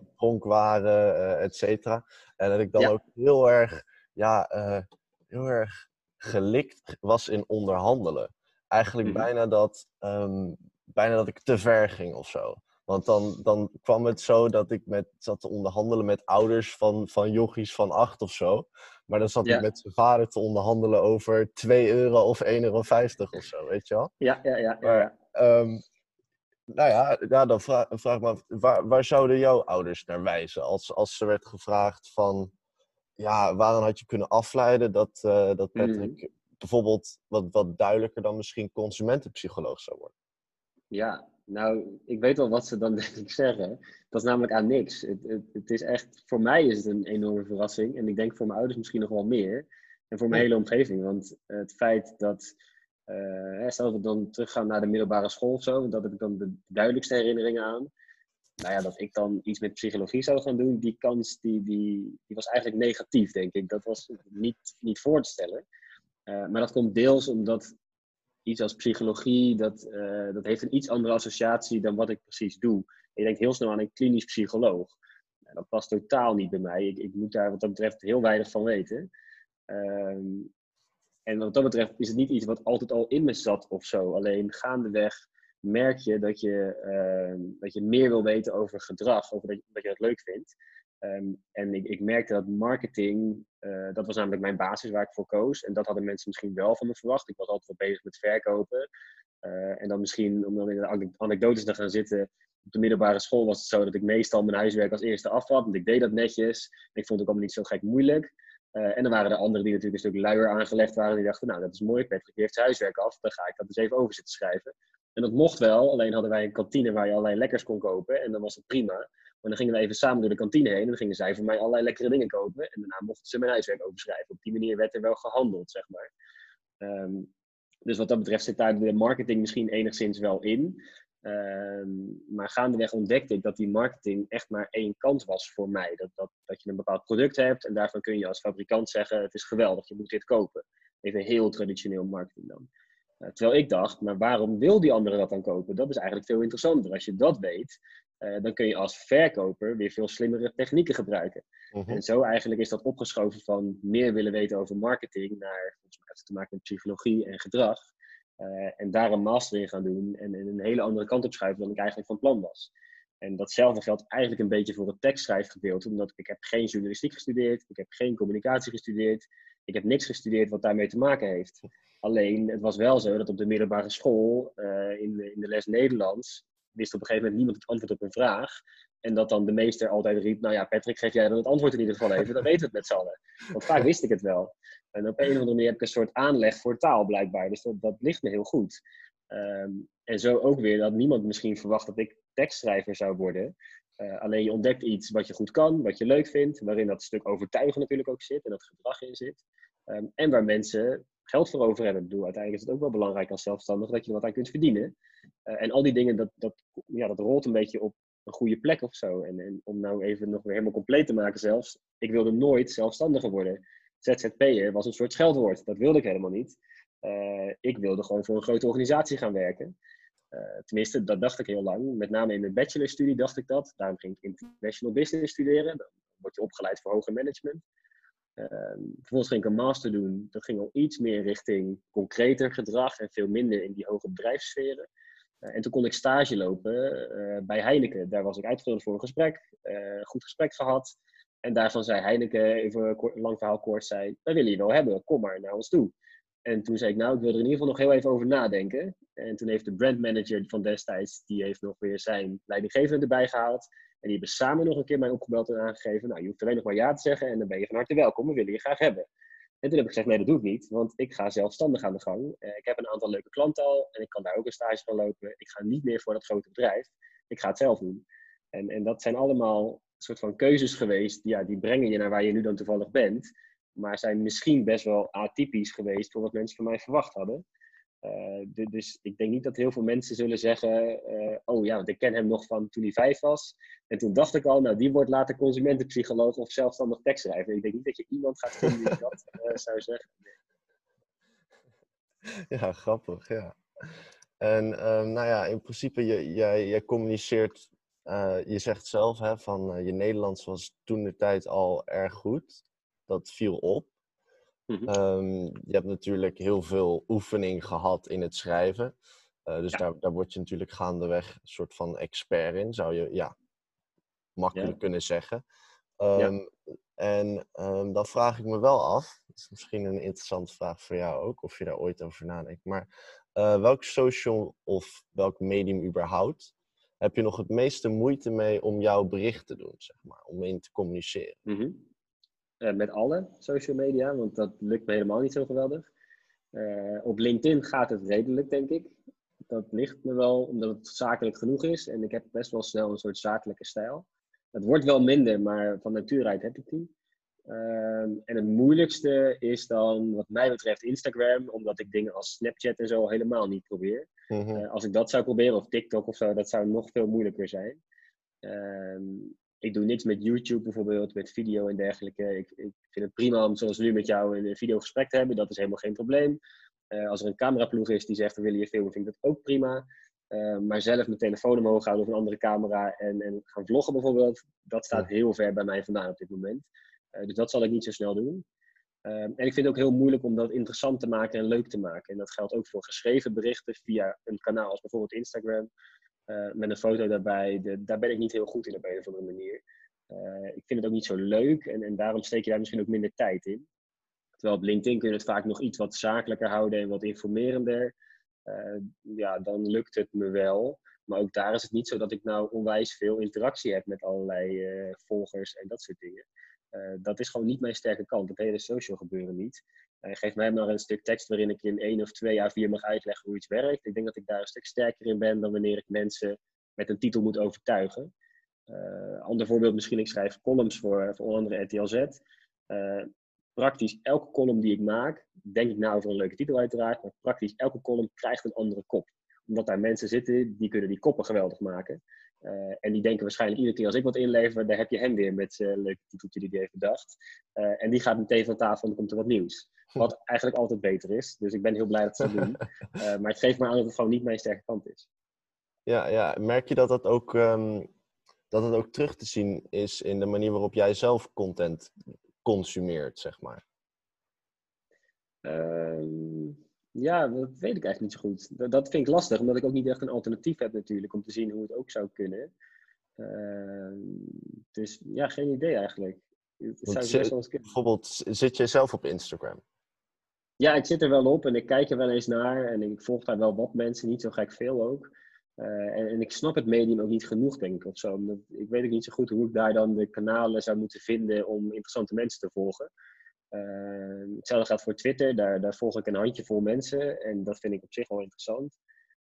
et cetera. En dat ik dan ook heel erg, ja, heel erg gelikt was in onderhandelen. Eigenlijk mhm. bijna, dat, um, bijna dat ik te ver ging of zo. Want dan, dan kwam het zo dat ik met, zat te onderhandelen met ouders van, van jochies van acht of zo. Maar dan zat ik met zijn vader te onderhandelen over 2 euro of 1,50 euro of zo, weet je wel? Ja, ja, ja. ja, um, nou ja, ja dan vraag, vraag ik me af, waar, waar zouden jouw ouders naar wijzen? Als, als ze werd gevraagd van, ja, waarom had je kunnen afleiden dat, uh, dat mhm. Patrick bijvoorbeeld wat, wat duidelijker dan misschien consumentenpsycholoog zou worden? Ja, nou, ik weet wel wat ze dan denk ik zeggen. Dat is namelijk aan niks. Het, het, het, is echt, voor mij is het een enorme verrassing. En ik denk voor mijn ouders misschien nog wel meer. En voor mijn hele omgeving. Want het feit dat, uh, stel dat we dan teruggaan naar de middelbare school of zo, dat heb ik dan de duidelijkste herinneringen aan. Nou ja, dat ik dan iets met psychologie zou gaan doen, die kans die, die, die was eigenlijk negatief, denk ik. Dat was niet, niet voor te stellen. Uh, maar dat komt deels omdat iets als psychologie, dat, uh, dat heeft een iets andere associatie dan wat ik precies doe. Ik denk heel snel aan een klinisch psycholoog. Nou, dat past totaal niet bij mij. Ik, ik, moet daar wat dat betreft heel weinig van weten. Um, en wat dat betreft is het niet iets wat altijd al in me zat of zo. Alleen gaandeweg merk je dat je, uh, dat je meer wil weten over gedrag, over dat, je, dat je dat leuk vindt. Um, en ik, ik, merkte dat marketing, uh, dat was namelijk mijn basis waar ik voor koos. En dat hadden mensen misschien wel van me verwacht. Ik was altijd wel bezig met verkopen. Uh, en dan misschien, om dan in de anekdotes te gaan zitten, op de middelbare school was het zo dat ik meestal mijn huiswerk als eerste afhad. Want ik deed dat netjes. Ik vond het ook allemaal niet zo gek moeilijk. Uh, en dan waren er anderen die natuurlijk een stuk luier aangelegd waren. Die dachten, nou dat is mooi, Patrick die heeft huiswerk af. Dan ga ik dat eens even over zitten schrijven. En dat mocht wel, alleen hadden wij een kantine waar je allerlei lekkers kon kopen. En dan was het prima. Maar dan gingen we even samen door de kantine heen. En dan gingen zij voor mij allerlei lekkere dingen kopen. En daarna mochten ze mijn huiswerk overschrijven. Op die manier werd er wel gehandeld, zeg maar. Um, dus wat dat betreft zit daar de marketing misschien enigszins wel in. Um, maar gaandeweg ontdekte ik dat die marketing echt maar één kant was voor mij. Dat, dat, dat je een bepaald product hebt en daarvan kun je als fabrikant zeggen: het is geweldig, je moet dit kopen. Even heel traditioneel marketing dan. Uh, terwijl ik dacht, maar waarom wil die andere dat dan kopen? Dat is eigenlijk veel interessanter. Als je dat weet, uh, dan kun je als verkoper weer veel slimmere technieken gebruiken. Mhm. En zo eigenlijk is dat opgeschoven van meer willen weten over marketing naar volgens mij te maken met psychologie en gedrag. Uh, en daar een master in gaan doen en, en, een hele andere kant op schuiven dan ik eigenlijk van plan was. En datzelfde geldt eigenlijk een beetje voor het tekstschrijfgedeelte, omdat ik heb geen journalistiek gestudeerd, ik heb geen communicatie gestudeerd, ik heb niks gestudeerd wat daarmee te maken heeft. Alleen, het was wel zo dat op de middelbare school, uh, in, de, in de les Nederlands, wist op een gegeven moment niemand het antwoord op een vraag. En dat dan de meester altijd riep, nou ja, Patrick, geef jij dan het antwoord in ieder geval even, dan weten we het met z'n allen. Want vaak wist ik het wel. En op een of andere manier heb ik een soort aanleg voor taal blijkbaar. Dus dat, ligt me heel goed. Um, en zo ook weer dat niemand misschien verwacht dat ik tekstschrijver zou worden. Uh, alleen je ontdekt iets wat je goed kan, wat je leuk vindt, waarin dat stuk overtuigen natuurlijk ook zit en dat gedrag in zit. Um, en waar mensen geld voor over hebben. Ik bedoel, uiteindelijk is het ook wel belangrijk als zelfstandig dat je wat aan kunt verdienen. Uh, en al die dingen, dat, dat, ja, dat rolt een beetje op een goede plek of zo. En, en om nou even nog weer helemaal compleet te maken zelfs, ik wilde nooit zelfstandiger worden. ZZP'er was een soort scheldwoord. Dat wilde ik helemaal niet. Uh, ik wilde gewoon voor een grote organisatie gaan werken. Uh, tenminste, dat dacht ik heel lang. Met name in mijn bachelorstudie dacht ik dat. Daarom ging ik international business studeren. Dan word je opgeleid voor hoger management. Uh, vervolgens ging ik een master doen. Dat ging al iets meer richting concreter gedrag en veel minder in die hoge bedrijfssferen. en toen kon ik stage lopen bij Heineken. Daar was ik uitgenodigd voor een gesprek, goed gesprek gehad. En daarvan zei Heineken, even lang verhaal kort, zei, wij willen je wel hebben, kom maar naar ons toe. En toen zei ik, nou, ik wil er in ieder geval nog heel even over nadenken. En toen heeft de brandmanager van destijds, die heeft nog weer zijn leidinggevende erbij gehaald. En die hebben samen nog een keer mij opgebeld en aangegeven, nou, je hoeft alleen nog maar ja te zeggen en dan ben je van harte welkom, we willen je graag hebben. En toen heb ik gezegd, nee, dat doe ik niet, want ik ga zelfstandig aan de gang. Eh, ik heb een aantal leuke klanten al en ik kan daar ook een stage gaan lopen. Ik ga niet meer voor dat grote bedrijf, ik ga het zelf doen. En, en dat zijn allemaal soort van keuzes geweest, ja, die brengen je naar waar je nu dan toevallig bent maar zijn misschien best wel atypisch geweest voor wat mensen van mij verwacht hadden. Uh, dus ik denk niet dat heel veel mensen zullen zeggen: uh, Oh ja, want ik ken hem nog van toen hij vijf was. En toen dacht ik al, nou, die wordt later consumentenpsycholoog of zelfstandig tekstschrijver. Ik denk niet dat je iemand gaat vinden die dat uh, zou zeggen. Ja, grappig, ja. En ehm, nou ja, in principe, je, jij, jij communiceert, je zegt zelf hè, van je Nederlands was toen de tijd al erg goed dat viel op. Mhm. Ehm, je hebt natuurlijk heel veel oefening gehad in het schrijven. Uh, dus daar, daar word je natuurlijk gaandeweg een soort van expert in, zou je ja, makkelijk kunnen zeggen. Um, en um, dan vraag ik me wel af, dat is misschien een interessante vraag voor jou ook, of je daar ooit over nadenkt. Maar uh, welk social of welk medium überhaupt heb je nog het meeste moeite mee om jouw bericht te doen, zeg maar, om in te communiceren? Mm uh, met alle social media, want dat lukt me helemaal niet zo geweldig. Uh, op LinkedIn gaat het redelijk, denk ik. Dat ligt me wel omdat het zakelijk genoeg is en ik heb best wel snel een soort zakelijke stijl. Het wordt wel minder, maar van nature uit heb ik die. Uh, en het moeilijkste is dan, wat mij betreft, Instagram, omdat ik dingen als Snapchat en zo helemaal niet probeer. Mm als ik dat zou proberen, of TikTok of zo, dat zou nog veel moeilijker zijn. Ehm, ik doe niks met YouTube bijvoorbeeld, met video en dergelijke. Ik, ik vind het prima om zoals nu met jou een videogesprek te hebben. Dat is helemaal geen probleem. Uh, als er een cameraploeg is die zegt we willen je filmen, vind ik dat ook prima. Uh, maar zelf mijn telefoon omhoog houden of een andere camera en, en gaan vloggen bijvoorbeeld, dat staat heel ver bij mij vandaan op dit moment. Uh, dus dat zal ik niet zo snel doen. en ik vind het ook heel moeilijk om dat interessant te maken en leuk te maken. En dat geldt ook voor geschreven berichten via een kanaal als bijvoorbeeld Instagram. Eh, met een foto daarbij, daar ben ik niet heel goed in op een of andere manier. Uh, ik vind het ook niet zo leuk en, en daarom steek je daar misschien ook minder tijd in. Terwijl op LinkedIn kun je het vaak nog iets wat zakelijker houden en wat informerender. Uh, ja, dan lukt het me wel. Maar ook daar is het niet zo dat ik nou onwijs veel interactie heb met allerlei volgers en dat soort dingen. Dat is gewoon niet mijn sterke kant. Dat hele social gebeuren niet. Uh, geef mij maar een stuk tekst waarin ik in één of twee jaar vier mag uitleggen hoe iets werkt. Ik denk dat ik daar een stuk sterker in ben dan wanneer ik mensen met een titel moet overtuigen. Uh, ander voorbeeld misschien, ik schrijf columns voor, voor onder andere RTLZ. Praktisch elke column die ik maak, denk ik na over een leuke titel uiteraard, maar praktisch elke column krijgt een andere kop. Omdat daar mensen zitten die kunnen die koppen geweldig maken. Uh, en die denken waarschijnlijk iedere keer als ik wat inlever, daar heb je hem weer met zijn leuke titeltje die hij heeft bedacht. Uh, en die gaat meteen van tafel en dan komt er wat nieuws. Wat eigenlijk altijd beter is. Dus ik ben heel blij dat ze dat doen. Maar het geeft me aan dat het gewoon niet mijn sterke kant is. Ja, ja. merk je dat dat ook, um, dat het ook terug te zien is in de manier waarop jij zelf content consumeert, zeg maar? Ehm, ja, dat weet ik eigenlijk niet zo goed. Dat, vind ik lastig, omdat ik ook niet echt een alternatief heb natuurlijk om te zien hoe het ook zou kunnen. Uh, dus ja, geen idee eigenlijk. Zou zit, bijvoorbeeld, zit je zelf op Instagram? Ja, ik zit er wel op en ik kijk er wel eens naar en ik volg daar wel wat mensen, niet zo gek veel ook. Uh, en, en, ik snap het medium ook niet genoeg, denk ik, of zo. Omdat, ik weet ook niet zo goed hoe ik daar dan de kanalen zou moeten vinden om interessante mensen te volgen. Uh, hetzelfde gaat voor Twitter, daar, daar volg ik een handjevol mensen en dat vind ik op zich wel interessant.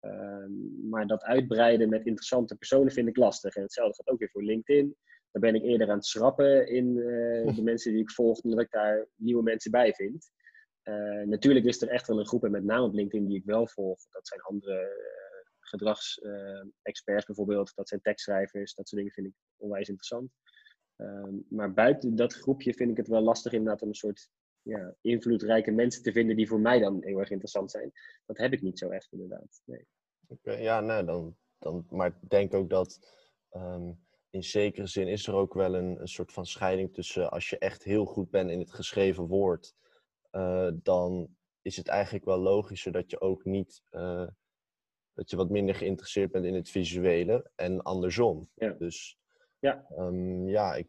Uh, maar dat uitbreiden met interessante personen vind ik lastig. En hetzelfde gaat ook weer voor LinkedIn. Daar ben ik eerder aan het schrappen in uh, de mensen die ik volg, omdat ik daar nieuwe mensen bij vind. natuurlijk is er echt wel een groep, en met name op LinkedIn, die ik wel volg. Dat zijn andere gedragsexperts bijvoorbeeld, dat zijn tekstschrijvers, dat soort dingen vind ik onwijs interessant. Ehm, maar buiten dat groepje vind ik het wel lastig inderdaad om een soort ja, invloedrijke mensen te vinden die voor mij dan heel erg interessant zijn. Dat heb ik niet zo echt inderdaad. Nee. ja, nou dan, dan, maar ik denk ook dat ehm, in zekere zin is er ook wel een, een soort van scheiding tussen als je echt heel goed bent in het geschreven woord, uh, dan is het eigenlijk wel logischer dat je ook niet uh, dat je wat minder geïnteresseerd bent in het visuele en andersom. Ja. Dus Ja. ehm, ja, ik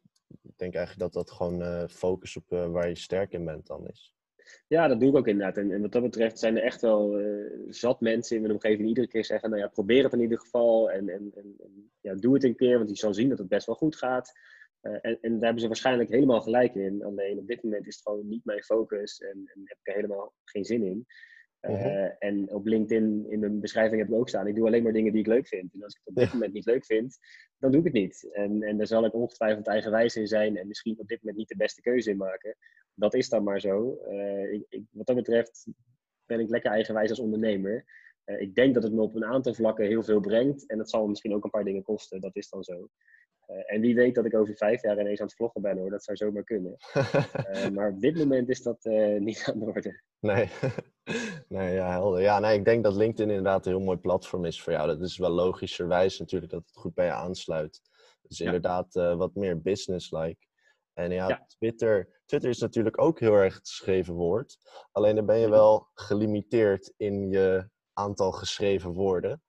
denk eigenlijk dat dat gewoon eh, focus op eh, waar je sterk in bent dan is. Ja, dat doe ik ook inderdaad. En, en wat dat betreft zijn er echt wel eh, zat mensen in mijn omgeving die iedere keer zeggen, nou ja, probeer het in ieder geval en, en, en, en ja, doe het een keer, want je zal zien dat het best wel goed gaat. En, en daar hebben ze waarschijnlijk helemaal gelijk in. Alleen op dit moment is het gewoon niet mijn focus en, en heb ik er helemaal geen zin in. Eh, Mhm. En op LinkedIn in mijn beschrijving heb ik ook staan, ik doe alleen maar dingen die ik leuk vind. En als ik het op dit moment niet leuk vind, dan doe ik het niet. En, en daar zal ik ongetwijfeld eigenwijs in zijn en misschien op dit moment niet de beste keuze in maken. Dat is dan maar zo. Eh, ik, ik, wat dat betreft ben ik lekker eigenwijs als ondernemer. Eh, ik denk dat het me op een aantal vlakken heel veel brengt. En dat zal me misschien ook een paar dingen kosten. Dat is dan zo. Eh, en wie weet dat ik over vijf jaar ineens aan het vloggen ben hoor. Dat zou zomaar kunnen. Eh, maar op dit moment is dat niet aan de orde. Nee. nee, ja, helder. Ja, nee, ik denk dat LinkedIn inderdaad een heel mooi platform is voor jou. Dat is wel logischerwijs natuurlijk dat het goed bij je aansluit. Dus Ja. inderdaad wat meer business-like. En ja, Ja. Twitter, Twitter is natuurlijk ook heel erg het geschreven woord. Alleen dan ben je Mhm. wel gelimiteerd in je aantal geschreven woorden.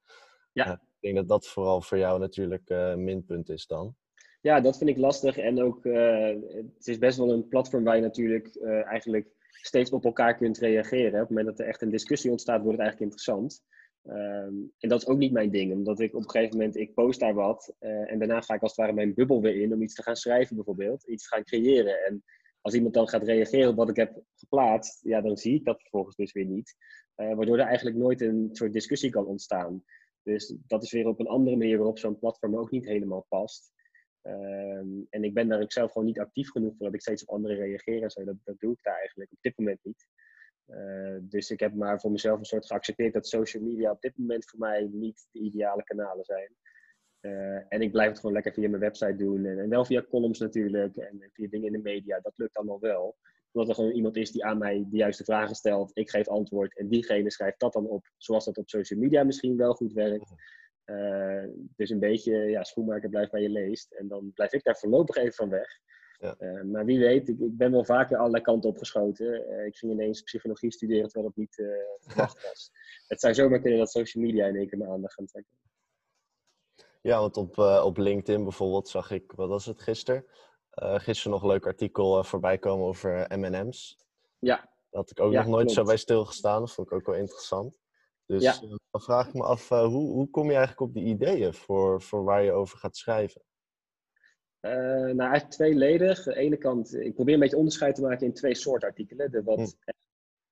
Ja. Eh, ik denk dat dat vooral voor jou natuurlijk eh, een minpunt is dan. Ja, dat vind ik lastig. En ook, eh, het is best wel een platform waar je natuurlijk eigenlijk steeds op elkaar kunt reageren. Op het moment dat er echt een discussie ontstaat, wordt het eigenlijk interessant. Ehm, en dat is ook niet mijn ding, omdat ik op een gegeven moment, ik post daar wat en daarna ga ik als het ware mijn bubbel weer in om iets te gaan schrijven bijvoorbeeld, iets te gaan creëren. En als iemand dan gaat reageren op wat ik heb geplaatst, ja, dan zie ik dat vervolgens dus weer niet. Eh, waardoor er eigenlijk nooit een soort discussie kan ontstaan. Dus dat is weer op een andere manier waarop zo'n platform ook niet helemaal past. Ehm, en ik ben daar ook zelf gewoon niet actief genoeg voor dat ik steeds op anderen reageer en zo. Dat, doe ik daar eigenlijk op dit moment niet. Eh, dus ik heb maar voor mezelf een soort geaccepteerd dat social media op dit moment voor mij niet de ideale kanalen zijn. Eh, en ik blijf het gewoon lekker via mijn website doen. En, en wel via columns natuurlijk. En via dingen in de media. Dat lukt allemaal wel. Omdat er gewoon iemand is die aan mij de juiste vragen stelt. Ik geef antwoord. En diegene schrijft dat dan op. Zoals dat op social media misschien wel goed werkt. Eh, dus een beetje ja, schoenmaker blijft bij je leest. En dan blijf ik daar voorlopig even van weg. Ja. Eh, maar wie weet, ik, ik ben wel vaker allerlei kanten opgeschoten. Ik ging ineens psychologie studeren terwijl dat niet verwacht was. Het zou zomaar kunnen dat social media in één keer mijn aandacht gaan trekken. Ja, want op, eh, op LinkedIn bijvoorbeeld zag ik, wat was het gisteren? Eh gisteren nog een leuk artikel eh, voorbij komen over M&M's. Ja, Daar had ik ook Ja, nog nooit zo bij stilgestaan. Dat vond ik ook wel interessant. Dus Ja. dan vraag ik me af, hoe, hoe kom je eigenlijk op die ideeën voor, voor waar je over gaat schrijven? Nou, eigenlijk tweeledig. Aan de ene kant, ik probeer een beetje onderscheid te maken in twee soorten artikelen. De wat Hm.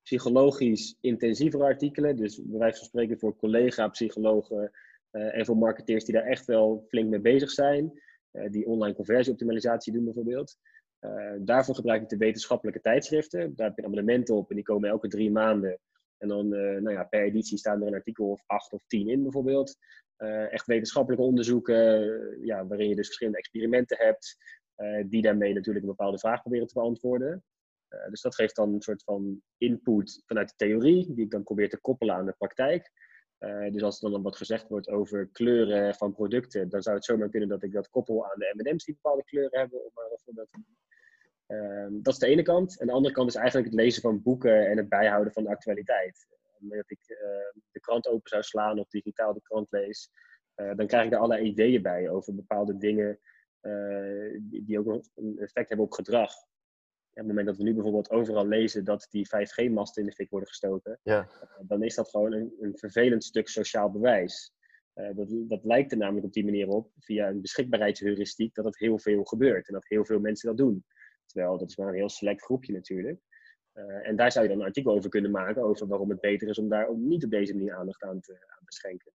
psychologisch intensievere artikelen. Dus bij wijze van spreken voor collega-psychologen eh, en voor marketeers die daar echt wel flink mee bezig zijn. eh, die online conversieoptimalisatie doen bijvoorbeeld. Eh, daarvoor gebruik ik de wetenschappelijke tijdschriften. Daar heb je een abonnement op en die komen elke drie maanden. En dan nou ja, per editie staan er een artikel of acht of tien in bijvoorbeeld. Echt wetenschappelijke onderzoeken, ja, waarin je dus verschillende experimenten hebt, die daarmee natuurlijk een bepaalde vraag proberen te beantwoorden. Dus dat geeft dan een soort van input vanuit de theorie, die ik dan probeer te koppelen aan de praktijk. Eh, dus als er dan wat gezegd wordt over kleuren van producten, dan zou het zomaar kunnen dat ik dat koppel aan de M&M's die bepaalde kleuren hebben, om maar. Ehm, dat is de ene kant. En de andere kant is eigenlijk het lezen van boeken en het bijhouden van de actualiteit. Omdat ik eh, de krant open zou slaan of digitaal de krant lees, eh, dan krijg ik daar allerlei ideeën bij over bepaalde dingen eh, die, die ook een effect hebben op gedrag. Op het moment dat we nu bijvoorbeeld overal lezen dat die 5G-masten in de fik worden gestoken, Ja, eh, dan is dat gewoon een, een vervelend stuk sociaal bewijs. Eh, dat, dat lijkt er namelijk op die manier op, via een beschikbaarheidsheuristiek, dat het heel veel gebeurt en dat heel veel mensen dat doen. Terwijl dat is maar een heel select groepje natuurlijk. Eh, en daar zou je dan een artikel over kunnen maken, over waarom het beter is om daar ook niet op deze manier aandacht aan te, aan te schenken.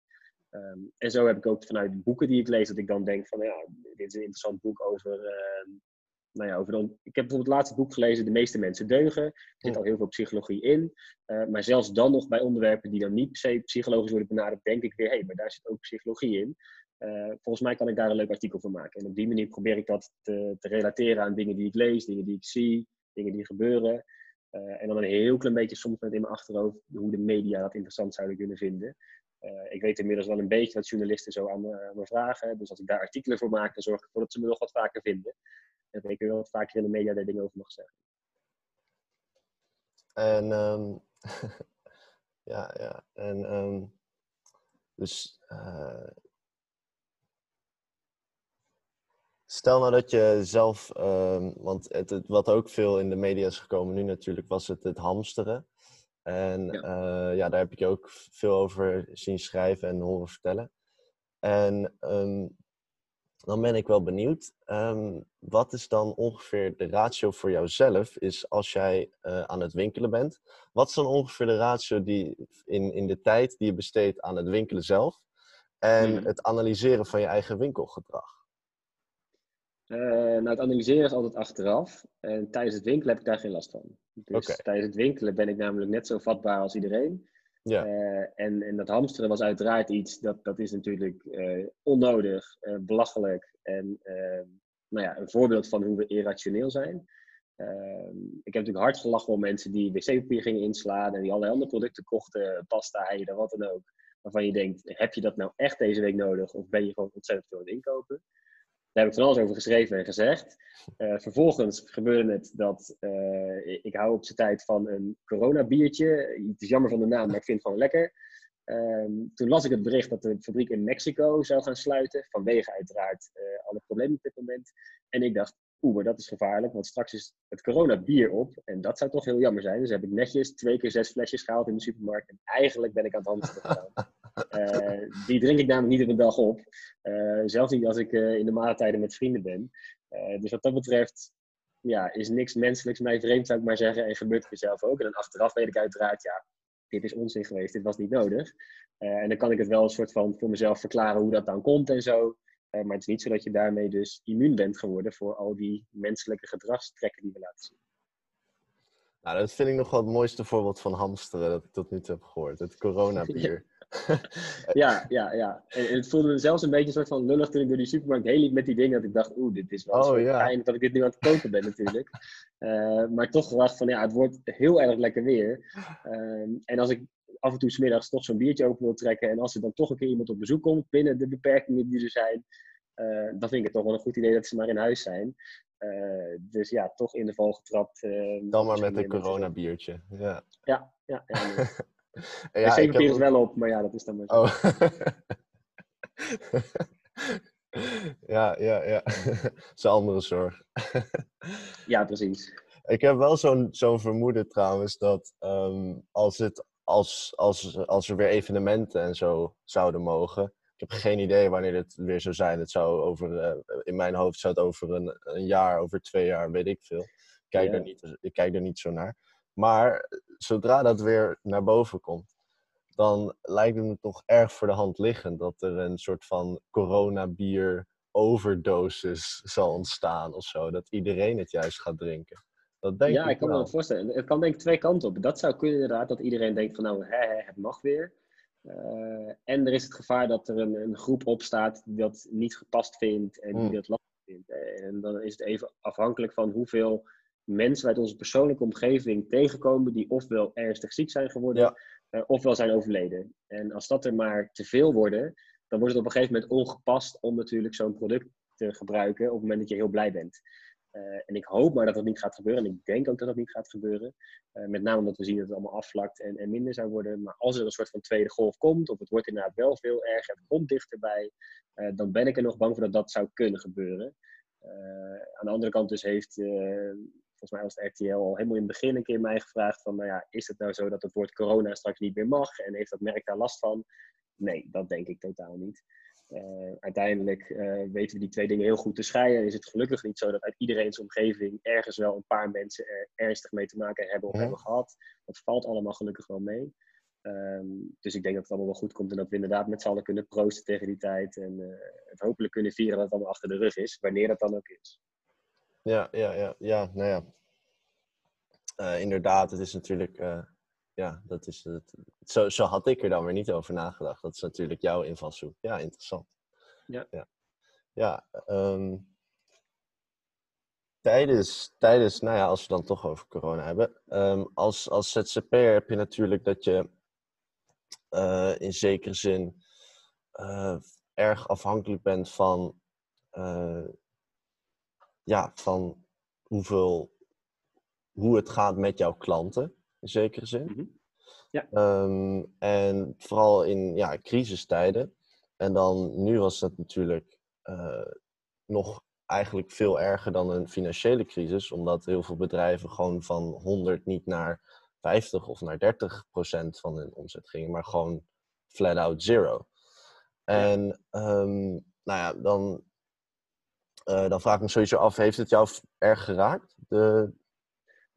Ehm, en zo heb ik ook vanuit boeken die ik lees, dat ik dan denk van, ja, dit is een interessant boek over, ehm, nou ja, over dan, ik heb bijvoorbeeld het laatste boek gelezen, De meeste mensen deugen. Er zit al heel veel psychologie in. Eh, maar zelfs dan nog bij onderwerpen die dan niet per se psychologisch worden benaderd, denk ik weer, hé, hey, maar daar zit ook psychologie in. Eh, volgens mij kan ik daar een leuk artikel van maken. En op die manier probeer ik dat te, te relateren aan dingen die ik lees, dingen die ik zie, dingen die gebeuren. Eh, en dan een heel klein beetje soms met in mijn achterhoofd hoe de media dat interessant zouden kunnen vinden. Eh, ik weet inmiddels wel een beetje wat journalisten zo aan me, vragen. Dus als ik daar artikelen voor maak, dan zorg ik ervoor dat ze me nog wat vaker vinden. En dat ik wel wat vaker in de media daar dingen over mag zeggen. en, ehm, ja, ja. En ehm, dus uh, stel nou dat je zelf, uh, want het, wat ook veel in de media is gekomen nu natuurlijk, was het het hamsteren. En ja. Uh, ja, daar heb ik je ook veel over zien schrijven en horen vertellen. En um, dan ben ik wel benieuwd. Um, wat is dan ongeveer de ratio voor jouzelf? Is als jij uh, aan het winkelen bent. Wat is dan ongeveer de ratio die in, in de tijd die je besteedt aan het winkelen zelf? En mm. het analyseren van je eigen winkelgedrag? Uh, nou, het analyseren is altijd achteraf. En tijdens het winkelen heb ik daar geen last van. Dus okay. tijdens het winkelen ben ik namelijk net zo vatbaar als iedereen. Ja. Uh, en, en dat hamsteren was uiteraard iets, dat, dat is natuurlijk uh, onnodig, belachelijk en nou ja, een voorbeeld van hoe we irrationeel zijn. Ehm, ik heb natuurlijk hard gelachen om mensen die wc-papier gingen inslaan en die allerlei andere producten kochten, pasta, eieren, wat dan ook. Waarvan je denkt, heb je dat nou echt deze week nodig of ben je gewoon ontzettend veel aan het inkopen? Daar heb ik van alles over geschreven en gezegd. Uh, vervolgens gebeurde het dat uh, ik hou op zijn tijd van een coronabiertje. Het is jammer van de naam, maar ik vind het gewoon lekker. Um, toen las ik het bericht dat de fabriek in Mexico zou gaan sluiten. Vanwege uiteraard uh, alle problemen op dit moment. En ik dacht, oeh, dat is gevaarlijk. Want straks is het coronabier op. En dat zou toch heel jammer zijn. Dus heb ik netjes twee keer zes flesjes gehaald in de supermarkt. En eigenlijk ben ik aan het hamsteren gegaan. Uh, die drink ik namelijk niet op een dag op. Uh, zelfs niet als ik uh, in de maaltijden met vrienden ben. dus wat dat betreft ja, is niks menselijks mij vreemd, zou ik maar zeggen. En gebeurt het zelf ook. En dan achteraf weet ik uiteraard, ja, dit is onzin geweest, dit was niet nodig. en dan kan ik het wel een soort van voor mezelf verklaren hoe dat dan komt en zo. Maar het is niet zo dat je daarmee dus immuun bent geworden voor al die menselijke gedragstrekken die we laten zien. Nou, dat vind ik nog wel het mooiste voorbeeld van hamsteren dat ik tot nu toe heb gehoord. Het coronabier. ja, ja, ja. En, het voelde zelfs een beetje een soort van lullig toen ik door die supermarkt heen liep met die dingen. Dat ik dacht, oeh, dit is wel oh, ja. dat ik dit nu aan het kopen ben natuurlijk. Uh, maar toch gedacht van, ja, het wordt heel erg lekker weer. Uh, en als ik af en toe smiddags toch zo'n biertje open wil trekken. En als er dan toch een keer iemand op bezoek komt binnen de beperkingen die er zijn. Uh, dan vind ik het toch wel een goed idee dat ze maar in huis zijn. Uh, dus ja, toch in de val getrapt. Uh, dan maar met een coronabiertje. Ja, ja, ja. ja ja, ik heb... wel op, maar ja, dat is dan maar zo. Oh. ja, ja, ja. dat is een andere zorg. ja, precies. Ik heb wel zo'n zo'n vermoeden trouwens dat um, als, het, als, als, als er weer evenementen en zo zouden mogen. Ik heb geen idee wanneer het weer zou zijn. Het zou over, uh, in mijn hoofd zou het over een, een jaar, over twee jaar, weet ik veel. Ik kijk, ja. er niet, ik kijk er niet zo naar. Maar zodra dat weer naar boven komt, dan lijkt het me toch erg voor de hand liggend dat er een soort van coronabier overdosis zal ontstaan of zo. Dat iedereen het juist gaat drinken. Dat denk ja, ik, ik kan me dat voorstellen. Het kan denk ik twee kanten op. Dat zou kunnen inderdaad, dat iedereen denkt van nou, hè, het mag weer. Uh, en er is het gevaar dat er een, een groep opstaat die dat niet gepast vindt en die dat lastig vindt. En dan is het even afhankelijk van hoeveel mensen uit onze persoonlijke omgeving tegenkomen die ofwel ernstig ziek zijn geworden, uh, ofwel zijn overleden. En als dat er maar te veel worden, dan wordt het op een gegeven moment ongepast om natuurlijk zo'n product te gebruiken op het moment dat je heel blij bent. Uh, en ik hoop maar dat dat niet gaat gebeuren. En ik denk ook dat dat niet gaat gebeuren. Uh, met name omdat we zien dat het allemaal afvlakt en, en, minder zou worden. Maar als er een soort van tweede golf komt, of het wordt inderdaad wel veel erger, het komt dichterbij, uh, dan ben ik er nog bang voor dat dat zou kunnen gebeuren. aan de andere kant dus heeft volgens mij was het RTL al helemaal in het begin een keer mij gevraagd van, nou ja, is het nou zo dat het woord corona straks niet meer mag en heeft dat merk daar last van? Nee, dat denk ik totaal niet. Uh, uiteindelijk uh, weten we die twee dingen heel goed te scheiden. Is het gelukkig niet zo dat uit iedereen's omgeving ergens wel een paar mensen er ernstig mee te maken hebben of ja. hebben gehad. Dat valt allemaal gelukkig wel mee. Um, dus ik denk dat het allemaal wel goed komt en dat we inderdaad met z'n allen kunnen proosten tegen die tijd. En uh, het hopelijk kunnen vieren dat het allemaal achter de rug is, wanneer dat dan ook is. Ja, ja, ja, ja, nou ja. Inderdaad, het is natuurlijk, ja, dat is het. Zo, zo had ik er dan weer niet over nagedacht. Dat is natuurlijk jouw invalshoek. Ja, interessant. Ja. Ja, ja um, tijdens, tijdens, nou ja, als we dan toch over corona hebben. Um, als, als ZZP'er heb je natuurlijk dat je uh, in zekere zin erg afhankelijk bent van ja, van hoeveel, hoe het gaat met jouw klanten, in zekere zin. Mhm. Ja. Ehm, en vooral in ja, crisistijden. En dan nu was het natuurlijk uh, nog eigenlijk veel erger dan een financiële crisis, omdat heel veel bedrijven gewoon van 100 niet naar 50 of naar 30 procent van hun omzet gingen, maar gewoon flat out zero. En um, nou ja, dan, uh, dan vraag ik me sowieso af, heeft het jou erg geraakt? De...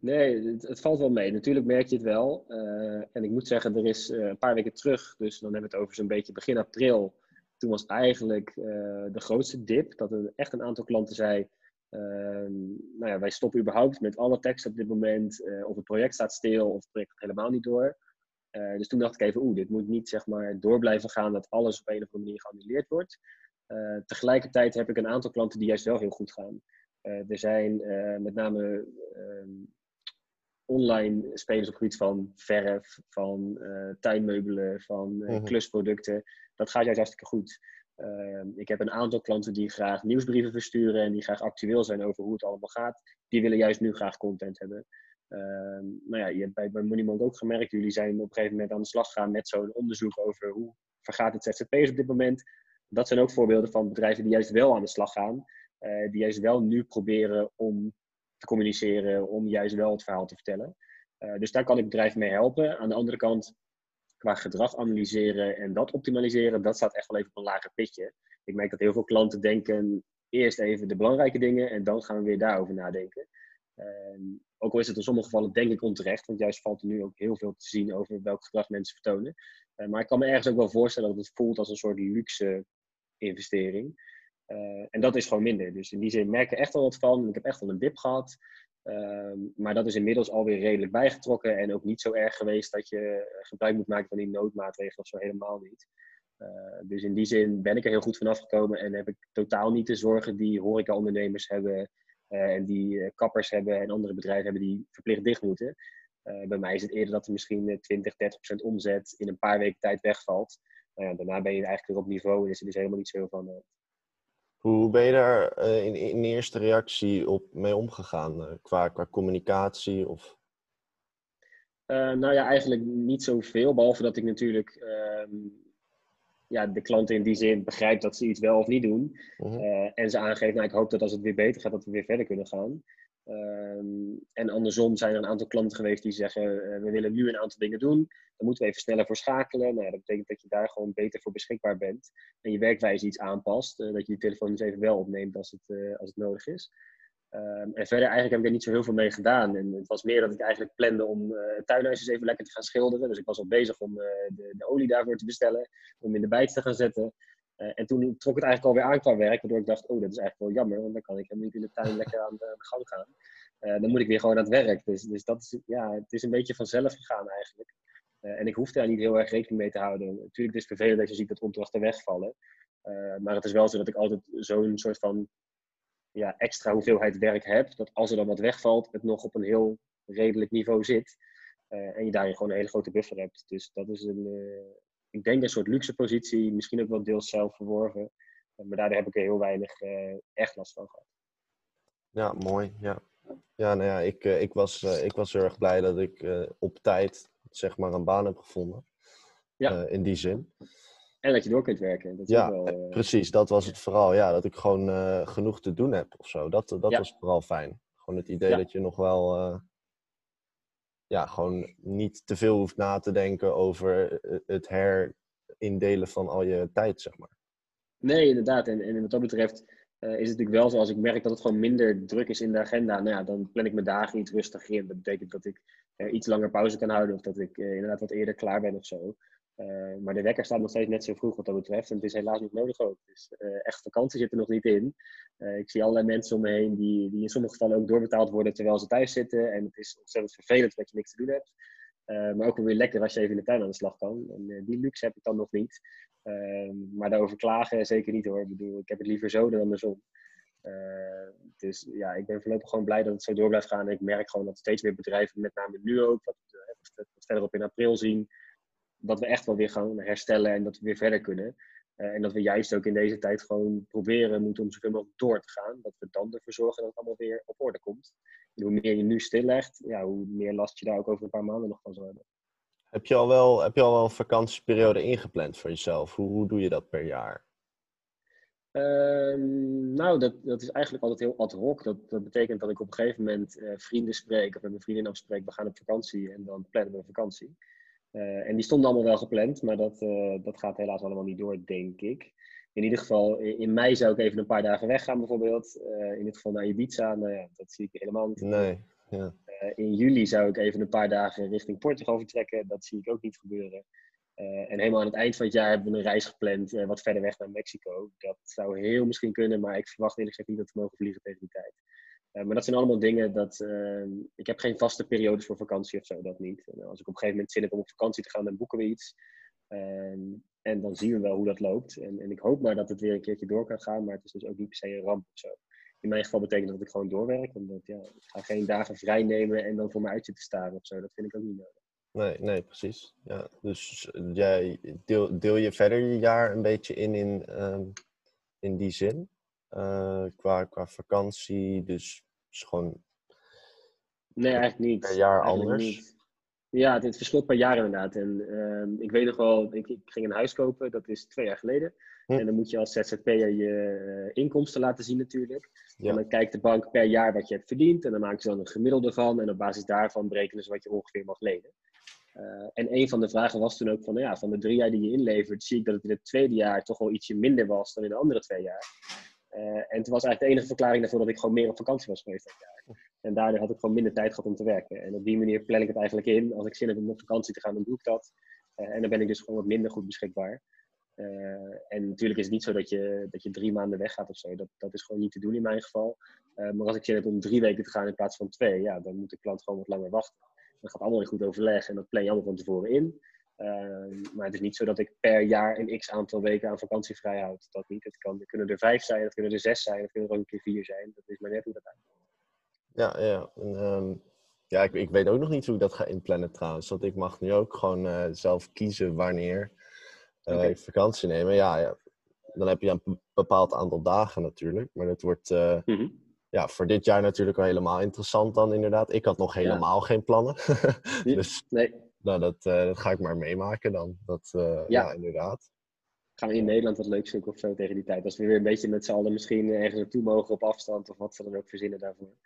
Nee, het, valt wel mee. Natuurlijk merk je het wel. Uh, en ik moet zeggen, er is uh, een paar weken terug, dus dan hebben we het over zo'n beetje begin april, toen was eigenlijk uh, de grootste dip dat er echt een aantal klanten zei: uh, Nou ja, wij stoppen überhaupt met alle tekst op dit moment. Uh, of het project staat stil of het project gaat helemaal niet door. Eh, dus toen dacht ik even: Oeh, dit moet niet zeg maar door blijven gaan dat alles op een of andere manier geannuleerd wordt. tegelijkertijd heb ik een aantal klanten die juist wel heel goed gaan. er zijn met name ehm, online spelers op het gebied van verf, van tuinmeubelen, van mm klusproducten dat gaat juist hartstikke goed. Ehm, ik heb een aantal klanten die graag nieuwsbrieven versturen en die graag actueel zijn over hoe het allemaal gaat. Die willen juist nu graag content hebben. Uh, nou ja, je hebt bij, bij Moneymonk ook gemerkt, jullie zijn op een gegeven moment aan de slag gegaan met zo'n onderzoek over hoe vergaat het ZZP'ers op dit moment. Dat zijn ook voorbeelden van bedrijven die juist wel aan de slag gaan. Uh, die juist wel nu proberen om te communiceren, om juist wel het verhaal te vertellen. Uh, dus daar kan ik bedrijven mee helpen. Aan de andere kant qua gedrag analyseren en dat optimaliseren, dat staat echt wel even op een lager pitje. Ik merk dat heel veel klanten denken eerst even de belangrijke dingen en dan gaan we weer daarover nadenken. Um, ook al is het in sommige gevallen denk ik onterecht, want juist valt er nu ook heel veel te zien over welk gedrag mensen vertonen. Uh, maar ik kan me ergens ook wel voorstellen dat het voelt als een soort luxe investering. Uh, en dat is gewoon minder. Dus in die zin merk ik echt wel wat van. Ik heb echt wel een dip gehad. Ehm, maar dat is inmiddels alweer redelijk bijgetrokken en ook niet zo erg geweest dat je eh, gebruik moet maken van die noodmaatregelen of zo helemaal niet. Uh, dus in die zin ben ik er heel goed vanaf gekomen en heb ik totaal niet de zorgen die horecaondernemers hebben en die kappers hebben en andere bedrijven hebben die verplicht dicht moeten. bij mij is het eerder dat er misschien 20, 30 procent omzet in een paar weken tijd wegvalt. Daarna ben je eigenlijk weer op niveau en is er dus helemaal niet zo van hoe ben je daar uh, in, in eerste reactie op mee omgegaan? Uh, qua, qua communicatie? Of... Uh, nou ja, eigenlijk niet zoveel. Behalve dat ik natuurlijk ehm, ja, de klanten in die zin begrijp dat ze iets wel of niet doen. -huh. en ze aangeven, nou, ik hoop dat als het weer beter gaat, dat we weer verder kunnen gaan. Um, en andersom zijn er een aantal klanten geweest die zeggen: uh, we willen nu een aantal dingen doen. Dan moeten we even sneller voor schakelen. Nou, dat betekent dat je daar gewoon beter voor beschikbaar bent. En je werkwijze iets aanpast. Uh, dat je die telefoon dus even wel opneemt als het, uh, als het nodig is. Um, en verder eigenlijk heb ik er niet zo heel veel mee gedaan. En het was meer dat ik eigenlijk plande om het tuinhuis eens even lekker te gaan schilderen. Dus ik was al bezig om de, de olie daarvoor te bestellen. Om in de bijt te gaan zetten. Uh, en toen trok het eigenlijk alweer aan qua werk, waardoor ik dacht, oh, dat is eigenlijk wel jammer, want dan kan ik helemaal niet in de tuin lekker aan de, gang gaan. Uh, dan moet ik weer gewoon aan het werk. Dus, dus dat is, ja, het is een beetje vanzelf gegaan eigenlijk. Uh, en ik hoefde daar niet heel erg rekening mee te houden. Natuurlijk is het vervelend dat je ziet dat opdrachten wegvallen. maar het is wel zo dat ik altijd zo'n soort van ja, extra hoeveelheid werk heb, dat als er dan wat wegvalt, het nog op een heel redelijk niveau zit. en je daarin gewoon een hele grote buffer hebt. Dus dat is een, ik denk een soort luxe positie, misschien ook wel deels zelf verworven. Eh, maar daardoor heb ik er heel weinig uh, echt last van gehad. Ja, mooi. Ja, ja nou ja, ik, uh, ik, was, ik was heel erg blij dat ik op tijd zeg maar een baan heb gevonden. Ja. in die zin. En dat je door kunt werken. Dat ja, wel, precies. Dat was het vooral. Ja, dat ik gewoon genoeg te doen heb of zo. Dat, dat ja. was vooral fijn. Gewoon het idee ja. dat je nog wel ja, gewoon niet te veel hoeft na te denken over eh, het herindelen van al je tijd, zeg maar. Nee, inderdaad. En, en wat dat betreft uh, is het natuurlijk wel zo, als ik merk dat het gewoon minder druk is in de agenda, nou ja, dan plan ik mijn dagen iets rustiger in. Dat betekent dat ik uh, iets langer pauze kan houden of dat ik inderdaad wat eerder klaar ben of zo. Uh, maar de wekker staat nog steeds net zo vroeg wat dat betreft. En het is helaas niet nodig ook. Dus uh, echt vakantie zit er nog niet in. Uh, ik zie allerlei mensen om me heen die, die in sommige gevallen ook doorbetaald worden terwijl ze thuis zitten. En het is ontzettend vervelend dat je niks te doen hebt. maar ook wel weer lekker als je even in de tuin aan de slag kan. En die luxe heb ik dan nog niet. Ehm, maar daarover klagen zeker niet hoor. Ik bedoel, ik heb het liever zo dan andersom. dus ja, ik ben voorlopig gewoon blij dat het zo door blijft gaan. En ik merk gewoon dat steeds meer bedrijven, met name nu ook, wat we verderop in april zien, dat we echt wel weer gaan herstellen en dat we weer verder kunnen. Uh, en dat we juist ook in deze tijd gewoon proberen moeten om zoveel mogelijk door te gaan. Dat we dan ervoor zorgen dat het allemaal weer op orde komt. En hoe meer je nu stillegt, ja, hoe meer last je daar ook over een paar maanden nog van zal hebben. Heb je al wel, heb je al wel een vakantieperiode ingepland voor jezelf? Hoe, hoe doe je dat per jaar? Ehm, nou, dat, dat is eigenlijk altijd heel ad hoc. Dat, dat betekent dat ik op een gegeven moment uh, vrienden spreek of met mijn vriendin afspreek, we gaan op vakantie en dan plannen we een vakantie. Uh, en die stonden allemaal wel gepland, maar dat, uh, dat gaat helaas allemaal niet door, denk ik. In ieder geval, in mei zou ik even een paar dagen weggaan bijvoorbeeld. in dit geval naar Ibiza, nou ja, dat zie ik helemaal niet. Nee, ja. in juli zou ik even een paar dagen richting Portugal vertrekken, dat zie ik ook niet gebeuren. En helemaal aan het eind van het jaar hebben we een reis gepland, wat verder weg naar Mexico. Dat zou heel misschien kunnen, maar ik verwacht eerlijk gezegd niet dat we mogen vliegen tegen die tijd. Uh, maar dat zijn allemaal dingen dat. Ehm, ik heb geen vaste periodes voor vakantie of zo, dat niet. En als ik op een gegeven moment zin heb om op vakantie te gaan, dan boeken we iets. Ehm, en dan zien we wel hoe dat loopt. En, en, ik hoop maar dat het weer een keertje door kan gaan, maar het is dus ook niet per se een ramp of zo. In mijn geval betekent dat ik gewoon doorwerk, omdat ja, ik ga geen dagen vrij nemen en dan voor mijn uitje te staren of zo. Dat vind ik ook niet nodig. Nee, nee, precies. Ja, dus jij deel, deel je verder je jaar een beetje in in, um, in die zin? Uh, qua, qua vakantie, dus is gewoon. Nee, eigenlijk niet. Per jaar eigenlijk anders? Niet. Ja, het, het verschilt per jaar inderdaad. En uh, ik weet nog wel, ik, ik, ging een huis kopen, dat is twee jaar geleden. Hm. En dan moet je als ZZP'er je uh, inkomsten laten zien natuurlijk. Ja. En dan kijkt de bank per jaar wat je hebt verdiend. En dan maken ze dan een gemiddelde van. En op basis daarvan berekenen ze wat je ongeveer mag lenen. Uh, en een van de vragen was toen ook van, nou ja, van de drie jaar die je inlevert, zie ik dat het in het tweede jaar toch wel ietsje minder was dan in de andere twee jaar. Uh, en toen was eigenlijk de enige verklaring daarvoor dat ik gewoon meer op vakantie was geweest dat jaar. En daardoor had ik gewoon minder tijd gehad om te werken. En op die manier plan ik het eigenlijk in. Als ik zin heb om op vakantie te gaan, dan doe ik dat. Uh, en dan ben ik dus gewoon wat minder goed beschikbaar. en natuurlijk is het niet zo dat je, dat je drie maanden weggaat of zo. Dat, dat is gewoon niet te doen in mijn geval. maar als ik zin heb om drie weken te gaan in plaats van twee, ja, dan moet de klant gewoon wat langer wachten. Dat gaat allemaal in goed overleg en dat plan je allemaal van tevoren in. Uh, maar het is niet zo dat ik per jaar een x aantal weken aan vakantie vrij houd. Dat niet. Het, kan, het kunnen er vijf zijn, het kunnen er zes zijn, het kunnen er ook een keer vier zijn. Dat is maar net hoe dat uitkomt. Ja, ja. En, um, ja ik, ik, weet ook nog niet hoe ik dat ga inplannen trouwens. Want ik mag nu ook gewoon uh, zelf kiezen wanneer uh, okay. ik vakantie neem. Ja, ja, dan heb je een bepaald aantal dagen natuurlijk. Maar het wordt... Mm -hmm ja, voor dit jaar natuurlijk wel helemaal interessant dan inderdaad. Ik had nog helemaal ja. geen plannen. dus nee. Nou, dat, uh, dat ga ik maar meemaken dan. Dat, uh, ja. ja. inderdaad. Gaan we in Nederland wat leuk zoeken of zo tegen die tijd. Als we weer een beetje met z'n allen misschien ergens naartoe mogen op afstand of wat ze dan ook verzinnen daarvoor.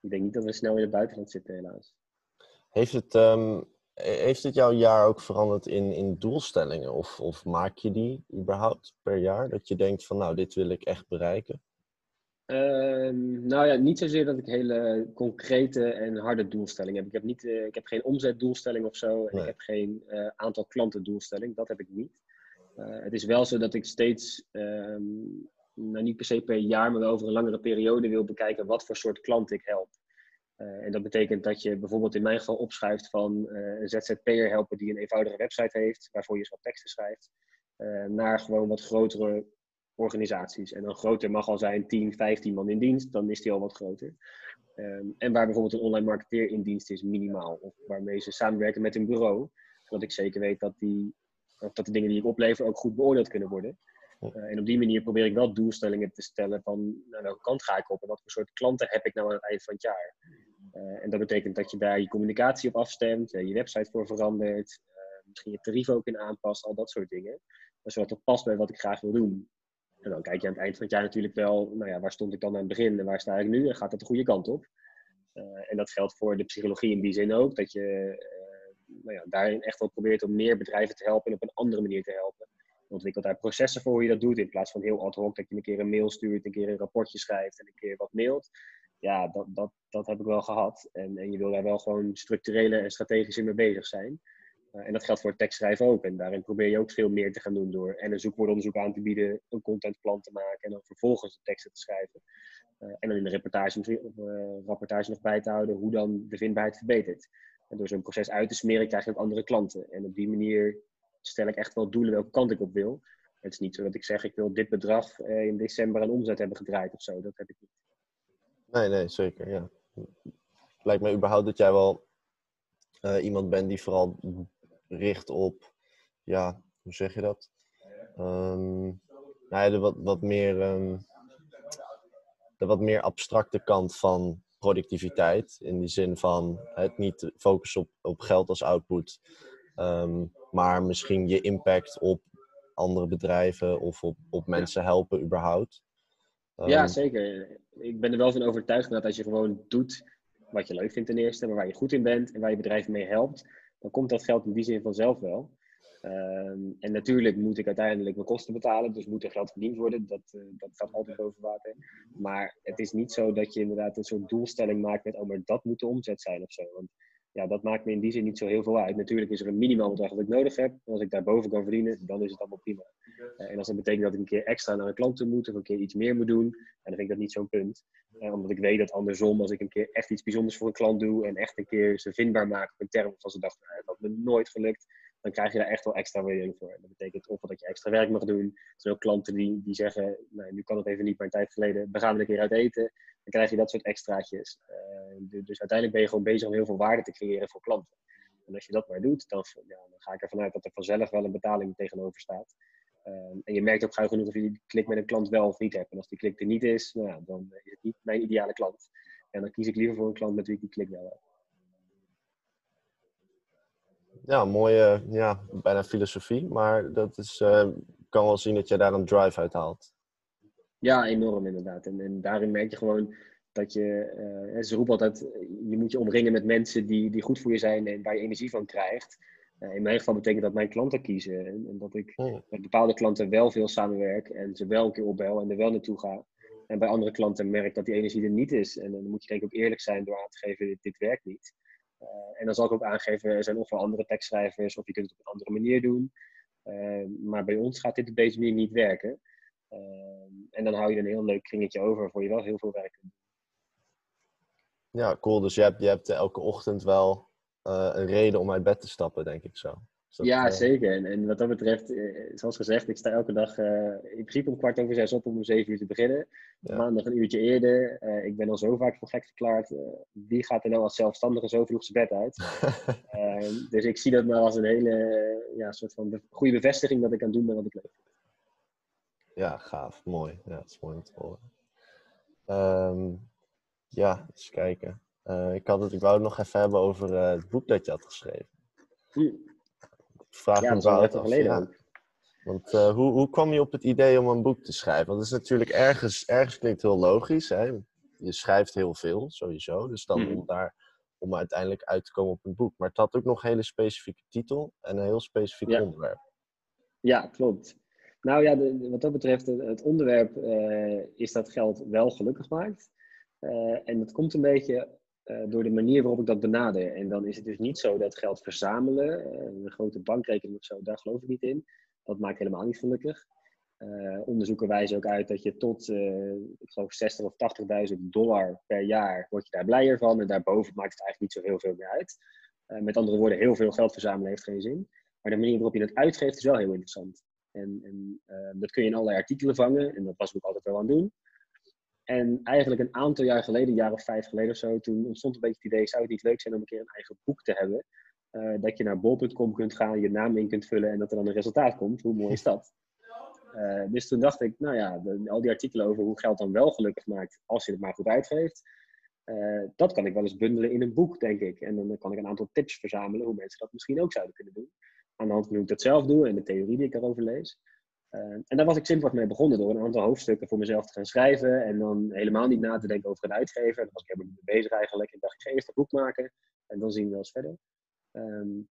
Ik denk niet dat we snel in het buitenland zitten helaas. Heeft het, um, heeft het jouw jaar ook veranderd in, in doelstellingen? Of, of maak je die überhaupt per jaar? Dat je denkt van nou, dit wil ik echt bereiken? Uh, nou ja, niet zozeer dat ik hele concrete en harde doelstellingen heb. Ik heb, niet, uh, ik heb geen omzetdoelstelling of zo. En nee. ik heb geen uh, aantal klantendoelstelling. Dat heb ik niet. Uh, het is wel zo dat ik steeds, um, nou niet per se per jaar, maar wel over een langere periode wil bekijken wat voor soort klant ik help. en dat betekent dat je bijvoorbeeld in mijn geval opschuift van een ZZP'er helpen die een eenvoudige website heeft, waarvoor je wat teksten schrijft, naar gewoon wat grotere organisaties. En dan groter mag al zijn 10, 15 man in dienst, dan is die al wat groter. Um, en waar bijvoorbeeld een online marketeer in dienst is, minimaal. Of waarmee ze samenwerken met een bureau, zodat ik zeker weet dat, die, dat de dingen die ik oplever ook goed beoordeeld kunnen worden. Uh, en op die manier probeer ik wel doelstellingen te stellen van naar welke kant ga ik op en wat voor soort klanten heb ik nou aan het eind van het jaar. Uh, en dat betekent dat je daar je communicatie op afstemt, uh, je website voor verandert, misschien je tarief ook in aanpast, al dat soort dingen. Zodat het past bij wat ik graag wil doen. En dan kijk je aan het eind van het jaar natuurlijk wel, nou ja, waar stond ik dan aan het begin en waar sta ik nu en gaat dat de goede kant op? Uh, en dat geldt voor de psychologie in die zin ook, dat je uh, nou ja, daarin echt wel probeert om meer bedrijven te helpen en op een andere manier te helpen. Je ontwikkelt daar processen voor hoe je dat doet, in plaats van heel ad hoc, dat je een keer een mail stuurt, een keer een rapportje schrijft en een keer wat mailt. Ja, dat, dat, dat heb ik wel gehad. En, en je wil daar wel gewoon structurele en strategisch in mee bezig zijn. Uh, en dat geldt voor het tekstschrijven ook. En daarin probeer je ook veel meer te gaan doen door en een zoekwoordonderzoek aan te bieden, een contentplan te maken en dan vervolgens de teksten te schrijven. Uh, en dan in de reportage, uh, rapportage nog bij te houden hoe dan de vindbaarheid verbetert. En door zo'n proces uit te smeren krijg je ook andere klanten. En op die manier stel ik echt wel doelen welke kant ik op wil. Het is niet zo dat ik zeg ik wil dit bedrag in december aan omzet hebben gedraaid of zo. Dat heb ik niet. Nee, nee, zeker. Ja. Lijkt me überhaupt dat jij wel iemand bent die vooral richt op, ja, hoe zeg je dat? Um, nou ja, de wat, wat meer, um, de wat meer abstracte kant van productiviteit. In die zin van het niet focussen op, op geld als output, Ehm, maar misschien je impact op andere bedrijven of op, op mensen helpen überhaupt. ja, ehm, zeker. Ik ben er wel van overtuigd dat als je gewoon doet wat je leuk vindt ten eerste, maar waar je goed in bent en waar je bedrijf mee helpt, dan komt dat geld in die zin vanzelf wel. Ehm, en natuurlijk moet ik uiteindelijk mijn kosten betalen, dus moet er geld verdiend worden. Dat, uh, dat staat altijd boven water. Maar het is niet zo dat je inderdaad een soort doelstelling maakt met, oh, maar dat moet de omzet zijn of zo. Want ja, dat maakt me in die zin niet zo heel veel uit. Natuurlijk is er een minimaal bedrag dat ik nodig heb. Als ik daarboven kan verdienen, dan is het allemaal prima. Uh, en als dat betekent dat ik een keer extra naar een klant toe moet, of een keer iets meer moet doen, dan vind ik dat niet zo'n punt. Uh, omdat ik weet dat andersom, als ik een keer echt iets bijzonders voor een klant doe en echt een keer ze vindbaar maak op een term van ze dachten, nou, dat me nooit gelukt, dan krijg je daar echt wel extra waardering voor. Dat betekent of dat je extra werk mag doen. Er zijn ook klanten die, die zeggen, nou, nu kan het even niet, maar een tijd geleden, we gaan er een keer uit eten. Dan krijg je dat soort extraatjes. Uh, dus uiteindelijk ben je gewoon bezig om heel veel waarde te creëren voor klanten. En als je dat maar doet, dan, ja, dan ga ik ervan uit dat er vanzelf wel een betaling tegenover staat. Uh, en je merkt ook gauw genoeg of je die klik met een klant wel of niet hebt. En als die klik er niet is, nou ja, dan is het niet mijn ideale klant. En dan kies ik liever voor een klant met wie ik die klik wel heb ja, mooie, ja, bijna filosofie. Maar dat is, uh, kan wel zien dat je daar een drive uit haalt. Ja, enorm inderdaad. En, en daarin merk je gewoon dat je, uh, ze roepen altijd, je moet je omringen met mensen die, die goed voor je zijn en waar je energie van krijgt. Uh, in mijn geval betekent dat mijn klanten kiezen. En, en dat ik oh. met bepaalde klanten wel veel samenwerk en ze wel een keer opbel en er wel naartoe ga. En bij andere klanten merk dat die energie er niet is. En dan moet je denk ik ook eerlijk zijn door aan te geven, dit, dit werkt niet. Eh, en dan zal ik ook aangeven, er zijn ofwel andere tekstschrijvers of je kunt het op een andere manier doen. Eh, maar bij ons gaat dit op deze manier niet werken. Eh, en dan hou je een heel leuk kringetje over voor je wel heel veel werk kunt doen. Ja, cool. Dus je hebt, je hebt elke ochtend wel een reden om uit bed te stappen, denk ik zo ja, eh, zeker. En, en, wat dat betreft, eh, zoals gezegd, ik sta elke dag uh, in principe om kwart over zes op om om zeven uur te beginnen. Maandag een uurtje eerder. ik ben al zo vaak voor gek verklaard. wie gaat er nou als zelfstandige zo vroeg zijn bed uit? Ehm, dus ik zie dat maar als een hele ja, soort van goede bevestiging dat ik aan het doen ben wat ik leuk vind. Ja, gaaf. Mooi. Ja, dat is mooi om te horen. Ehm, ja, eens kijken. ik, had het, ik wou het nog even hebben over het boek dat je had geschreven. Hm vraag ja, me wel geleden Want uh, hoe, hoe kwam je op het idee om een boek te schrijven? Want het is natuurlijk ergens, ergens klinkt heel logisch. Hè? Je schrijft heel veel, sowieso. Dus dan om daar om uiteindelijk uit te komen op een boek. Maar het had ook nog een hele specifieke titel en een heel specifiek onderwerp. Ja, klopt. Nou ja, wat dat betreft, het onderwerp uh, is dat geld wel gelukkig maakt. Uh, en dat komt een beetje uh, door de manier waarop ik dat benader. En dan is het dus niet zo dat geld verzamelen, een grote bankrekening of zo, daar geloof ik niet in. Dat maakt helemaal niet gelukkig. Onderzoeken wijzen ook uit dat je tot, ik geloof, 60 of 80.000 dollar per jaar word je daar blijer van. En daarboven maakt het eigenlijk niet zo heel veel meer uit. met andere woorden, heel veel geld verzamelen heeft geen zin. Maar de manier waarop je het uitgeeft is wel heel interessant. En, en dat kun je in allerlei artikelen vangen. En dat was ik ook altijd wel aan het doen. En eigenlijk een aantal jaar geleden, een jaar of vijf geleden of zo, toen ontstond een beetje het idee, zou het niet leuk zijn om een keer een eigen boek te hebben? Uh, dat je naar bol.com kunt gaan, je naam in kunt vullen en dat er dan een resultaat komt. Hoe mooi is dat? Uh, dus toen dacht ik, nou ja, al die artikelen over hoe geld dan wel gelukkig maakt als je het maar goed uitgeeft, uh, dat kan ik wel eens bundelen in een boek, denk ik. En dan kan ik een aantal tips verzamelen hoe mensen dat misschien ook zouden kunnen doen. Aan de hand van hoe ik dat zelf doe en de theorie die ik daarover lees. Uh, en daar was ik simpelweg mee begonnen door een aantal hoofdstukken voor mezelf te gaan schrijven. En dan helemaal niet na te denken over een uitgever. Daar was ik helemaal niet mee bezig eigenlijk. Ik dacht, ik ga eerst een boek maken en dan zien we wel eens verder. Um,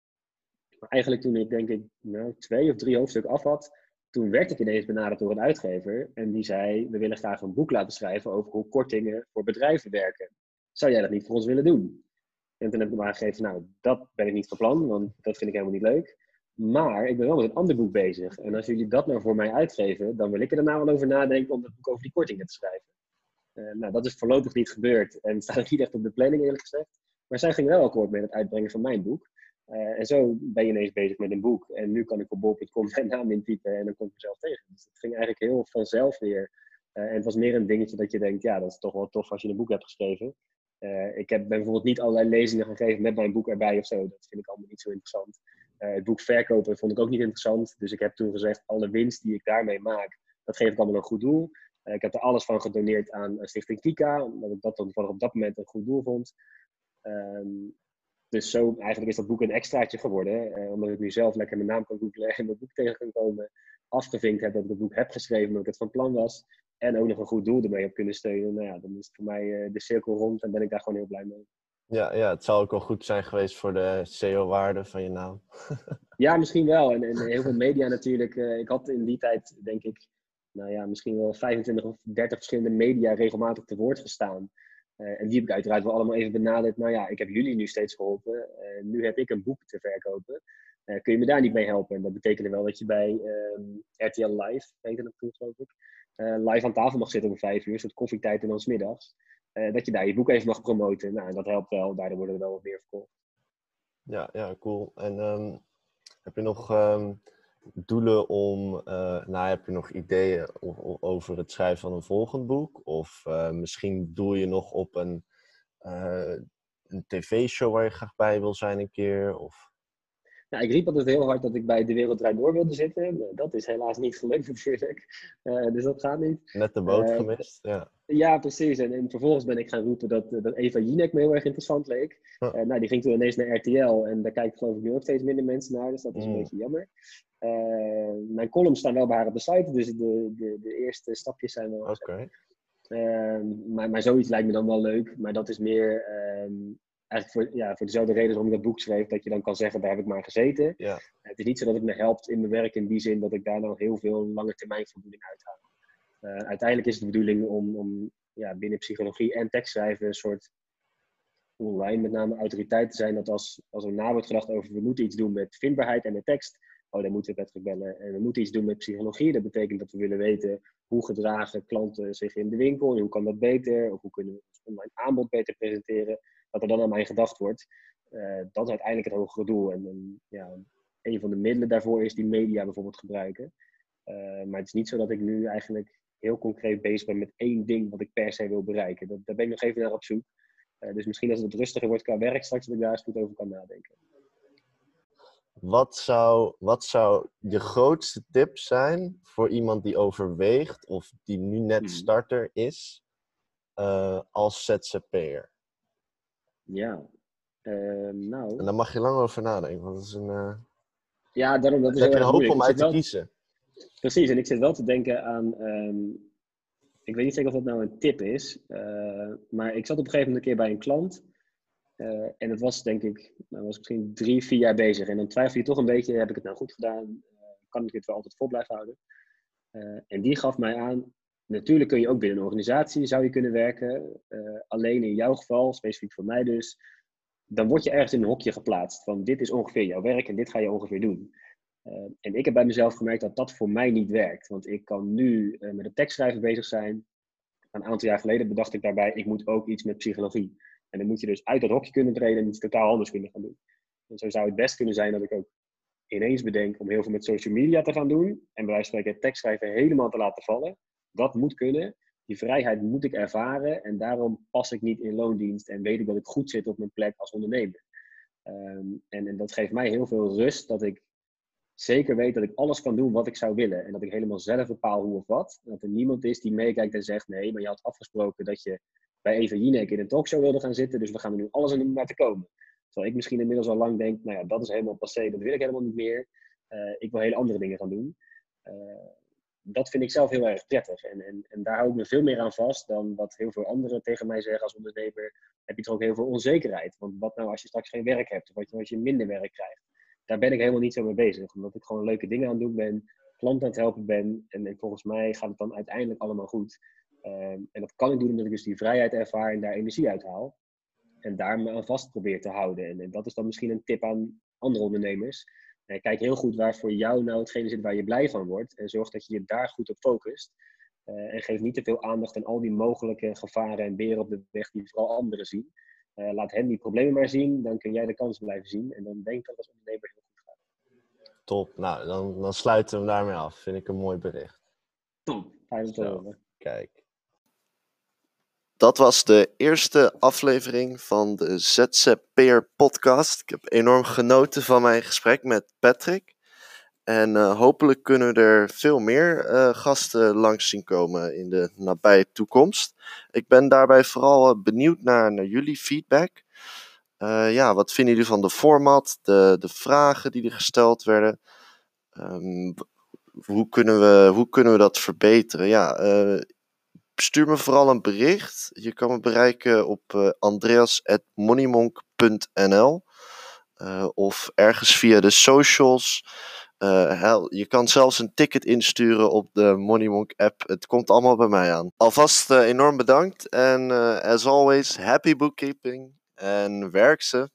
maar eigenlijk toen ik denk ik nou, twee of drie hoofdstukken af had, toen werd ik ineens benaderd door een uitgever. En die zei, we willen graag een boek laten schrijven over hoe kortingen voor bedrijven werken. Zou jij dat niet voor ons willen doen? En toen heb ik hem aangegeven, nou, dat ben ik niet van plan, want dat vind ik helemaal niet leuk. Maar ik ben wel met een ander boek bezig. En als jullie dat nou voor mij uitgeven, dan wil ik er daarna wel over nadenken om dat boek over die kortingen te schrijven. Uh, nou, dat is voorlopig niet gebeurd en staat ook niet echt op de planning, eerlijk gezegd. Maar zij gingen wel akkoord met het uitbrengen van mijn boek. Uh, en zo ben je ineens bezig met een boek. En nu kan ik op bol.com mijn naam intypen en dan kom ik mezelf tegen. Dus het ging eigenlijk heel vanzelf weer. Uh, en het was meer een dingetje dat je denkt, ja, dat is toch wel tof als je een boek hebt geschreven. ik heb bijvoorbeeld niet allerlei lezingen gegeven met mijn boek erbij of zo. Dat vind ik allemaal niet zo interessant. Uh, het boek verkopen vond ik ook niet interessant. Dus ik heb toen gezegd, alle winst die ik daarmee maak, dat geef ik allemaal een goed doel. Uh, ik heb er alles van gedoneerd aan Stichting Kika, omdat ik dat dan op dat moment een goed doel vond. Um, Dus zo eigenlijk is dat boek een extraatje geworden. Omdat ik nu zelf lekker mijn naam kan googlen en mijn boek tegen kan komen. Afgevinkt heb dat ik het boek heb geschreven, omdat ik het van plan was. En ook nog een goed doel ermee heb kunnen steunen. Nou ja, dan is het voor mij de cirkel rond en ben ik daar gewoon heel blij mee. Ja, ja, het zou ook wel goed zijn geweest voor de SEO-waarde van je naam. ja, misschien wel. En, en heel veel media natuurlijk. Uh, ik had in die tijd, denk ik, nou ja, misschien wel 25 of 30 verschillende media regelmatig te woord gestaan. Uh, en die heb ik uiteraard wel allemaal even benaderd. Nou ja, ik heb jullie nu steeds geholpen. Uh, nu heb ik een boek te verkopen. Kun je me daar niet mee helpen? En dat betekende wel dat je bij um, RTL Live, heette dat toen geloof ik, live aan tafel mag zitten om vijf uur, soort koffietijd en dan smiddags. dat je daar je boek even mag promoten. Nou, en dat helpt wel. Daardoor worden er wel wat meer verkocht. Ja, ja, cool. En um, heb je nog um, doelen om, uh, nou heb je nog ideeën over het schrijven van een volgend boek? Of misschien doel je nog op een, een tv-show waar je graag bij wil zijn een keer? Of... Nou, ik riep altijd heel hard dat ik bij De Wereld Draait Door wilde zitten. Dat is helaas niet gelukt natuurlijk. dus dat gaat niet. Net de boot gemist, ja. Ja, precies. En, en, vervolgens ben ik gaan roepen dat, dat Eva Jinek me heel erg interessant leek. nou, die ging toen ineens naar RTL en daar kijken geloof ik nu ook steeds minder mensen naar. Dus dat is een mm. beetje jammer. Uh, mijn columns staan wel bij haar op de site, dus de, de, de eerste stapjes zijn wel. Oké. Uh, maar, maar zoiets lijkt me dan wel leuk. Maar dat is meer uh, eigenlijk voor, ja, voor dezelfde reden waarom ik dat boek schreef, dat je dan kan zeggen, daar heb ik maar gezeten. Ja. Het is niet zo dat het me helpt in mijn werk in die zin dat ik daar dan heel veel lange termijn voldoening uithaal. Uh, uiteindelijk is het de bedoeling om, om ja, binnen psychologie en tekstschrijven een soort online met name autoriteit te zijn. Dat als, als er na wordt gedacht over we moeten iets doen met vindbaarheid en met tekst, oh, dan moeten we Patrick bellen. En we moeten iets doen met psychologie. Dat betekent dat we willen weten hoe gedragen klanten zich in de winkel en hoe kan dat beter, of hoe kunnen we ons online aanbod beter presenteren. Dat er dan aan mij gedacht wordt. Uh, dat is uiteindelijk het hogere doel. En, en ja, een van de middelen daarvoor is die media bijvoorbeeld gebruiken. Uh, maar het is niet zo dat ik nu eigenlijk heel concreet bezig ben met één ding wat ik per se wil bereiken. Dat, daar ben ik nog even naar op zoek. Uh, dus misschien als het rustiger wordt qua werk straks, dat ik daar eens goed over kan nadenken. Wat zou, wat zou je grootste tip zijn voor iemand die overweegt of die nu net hmm. starter is uh, als ZZP'er? Ja, uh, nou... En daar mag je lang over nadenken, want dat is een... Uh... Ja, daarom dat is heb je een hoop om uit te kiezen. Precies, en ik zit wel te denken aan... Um, ik weet niet zeker of dat nou een tip is, uh, maar ik zat op een gegeven moment een keer bij een klant... Uh, en het was denk ik, nou was misschien drie, vier jaar bezig. En dan twijfel je toch een beetje, heb ik het nou goed gedaan? Uh, kan ik dit wel altijd vol blijven houden? Uh, en die gaf mij aan, natuurlijk kun je ook binnen een organisatie, zou je kunnen werken. alleen in jouw geval, specifiek voor mij dus, dan word je ergens in een hokje geplaatst. Van dit is ongeveer jouw werk en dit ga je ongeveer doen. en ik heb bij mezelf gemerkt dat dat voor mij niet werkt. Want ik kan nu met het tekstschrijven bezig zijn. Een aantal jaar geleden bedacht ik daarbij, ik moet ook iets met psychologie. En dan moet je dus uit dat hokje kunnen treden en iets totaal anders kunnen gaan doen. En zo zou het best kunnen zijn dat ik ook ineens bedenk om heel veel met social media te gaan doen. En bij wijze van spreken tekstschrijven helemaal te laten vallen. Dat moet kunnen. Die vrijheid moet ik ervaren. En daarom pas ik niet in loondienst en weet ik dat ik goed zit op mijn plek als ondernemer. Um, en, en dat geeft mij heel veel rust dat ik zeker weet dat ik alles kan doen wat ik zou willen. En dat ik helemaal zelf bepaal hoe of wat. dat er niemand is die meekijkt en zegt: nee, maar je had afgesproken dat je bij Eva Jinek in een talkshow wilde gaan zitten. Dus we gaan er nu alles aan doen om daar te komen. Terwijl ik misschien inmiddels al lang denk, nou ja, dat is helemaal passé, dat wil ik helemaal niet meer. Uh, ik wil hele andere dingen gaan doen. Uh, dat vind ik zelf heel erg prettig. En, en, en daar hou ik me veel meer aan vast dan wat heel veel anderen tegen mij zeggen als ondernemer. Heb je toch ook heel veel onzekerheid. Want wat nou als je straks geen werk hebt? Of wat als je minder werk krijgt? Daar ben ik helemaal niet zo mee bezig. Omdat ik gewoon leuke dingen aan het doen ben. Klanten aan het helpen ben. En, en volgens mij gaat het dan uiteindelijk allemaal goed. Ehm, en dat kan ik doen omdat ik dus die vrijheid ervaar en daar energie uit haal. En daar me aan vast probeer te houden. En, dat is dan misschien een tip aan andere ondernemers. Uh, kijk heel goed waar voor jou nou hetgene zit waar je blij van wordt. En zorg dat je je daar goed op focust. Uh, en geef niet te veel aandacht aan al die mogelijke gevaren en beren op de weg die vooral anderen zien. Uh, laat hen die problemen maar zien, dan kun jij de kans blijven zien. En dan denk ik dat als ondernemer heel goed gaat. Top, nou dan, dan sluiten we hem daarmee af. Vind ik een mooi bericht. Top, fijn te horen. Kijk. Dat was de eerste aflevering van de ZZP'er podcast. Ik heb enorm genoten van mijn gesprek met Patrick. En uh, hopelijk kunnen er veel meer uh, gasten langs zien komen in de nabije toekomst. Ik ben daarbij vooral benieuwd naar, jullie feedback. Eh, ja, wat vinden jullie van de format, de, de vragen die er gesteld werden? Ehm, hoe, kunnen we, hoe kunnen we dat verbeteren? Ja, stuur me vooral een bericht. Je kan me bereiken op uh, andreas.moneymonk.nl of ergens via de socials. Uh, je kan zelfs een ticket insturen op de Moneymonk app. Het komt allemaal bij mij aan. Alvast enorm bedankt. En as always, happy bookkeeping. En werk ze.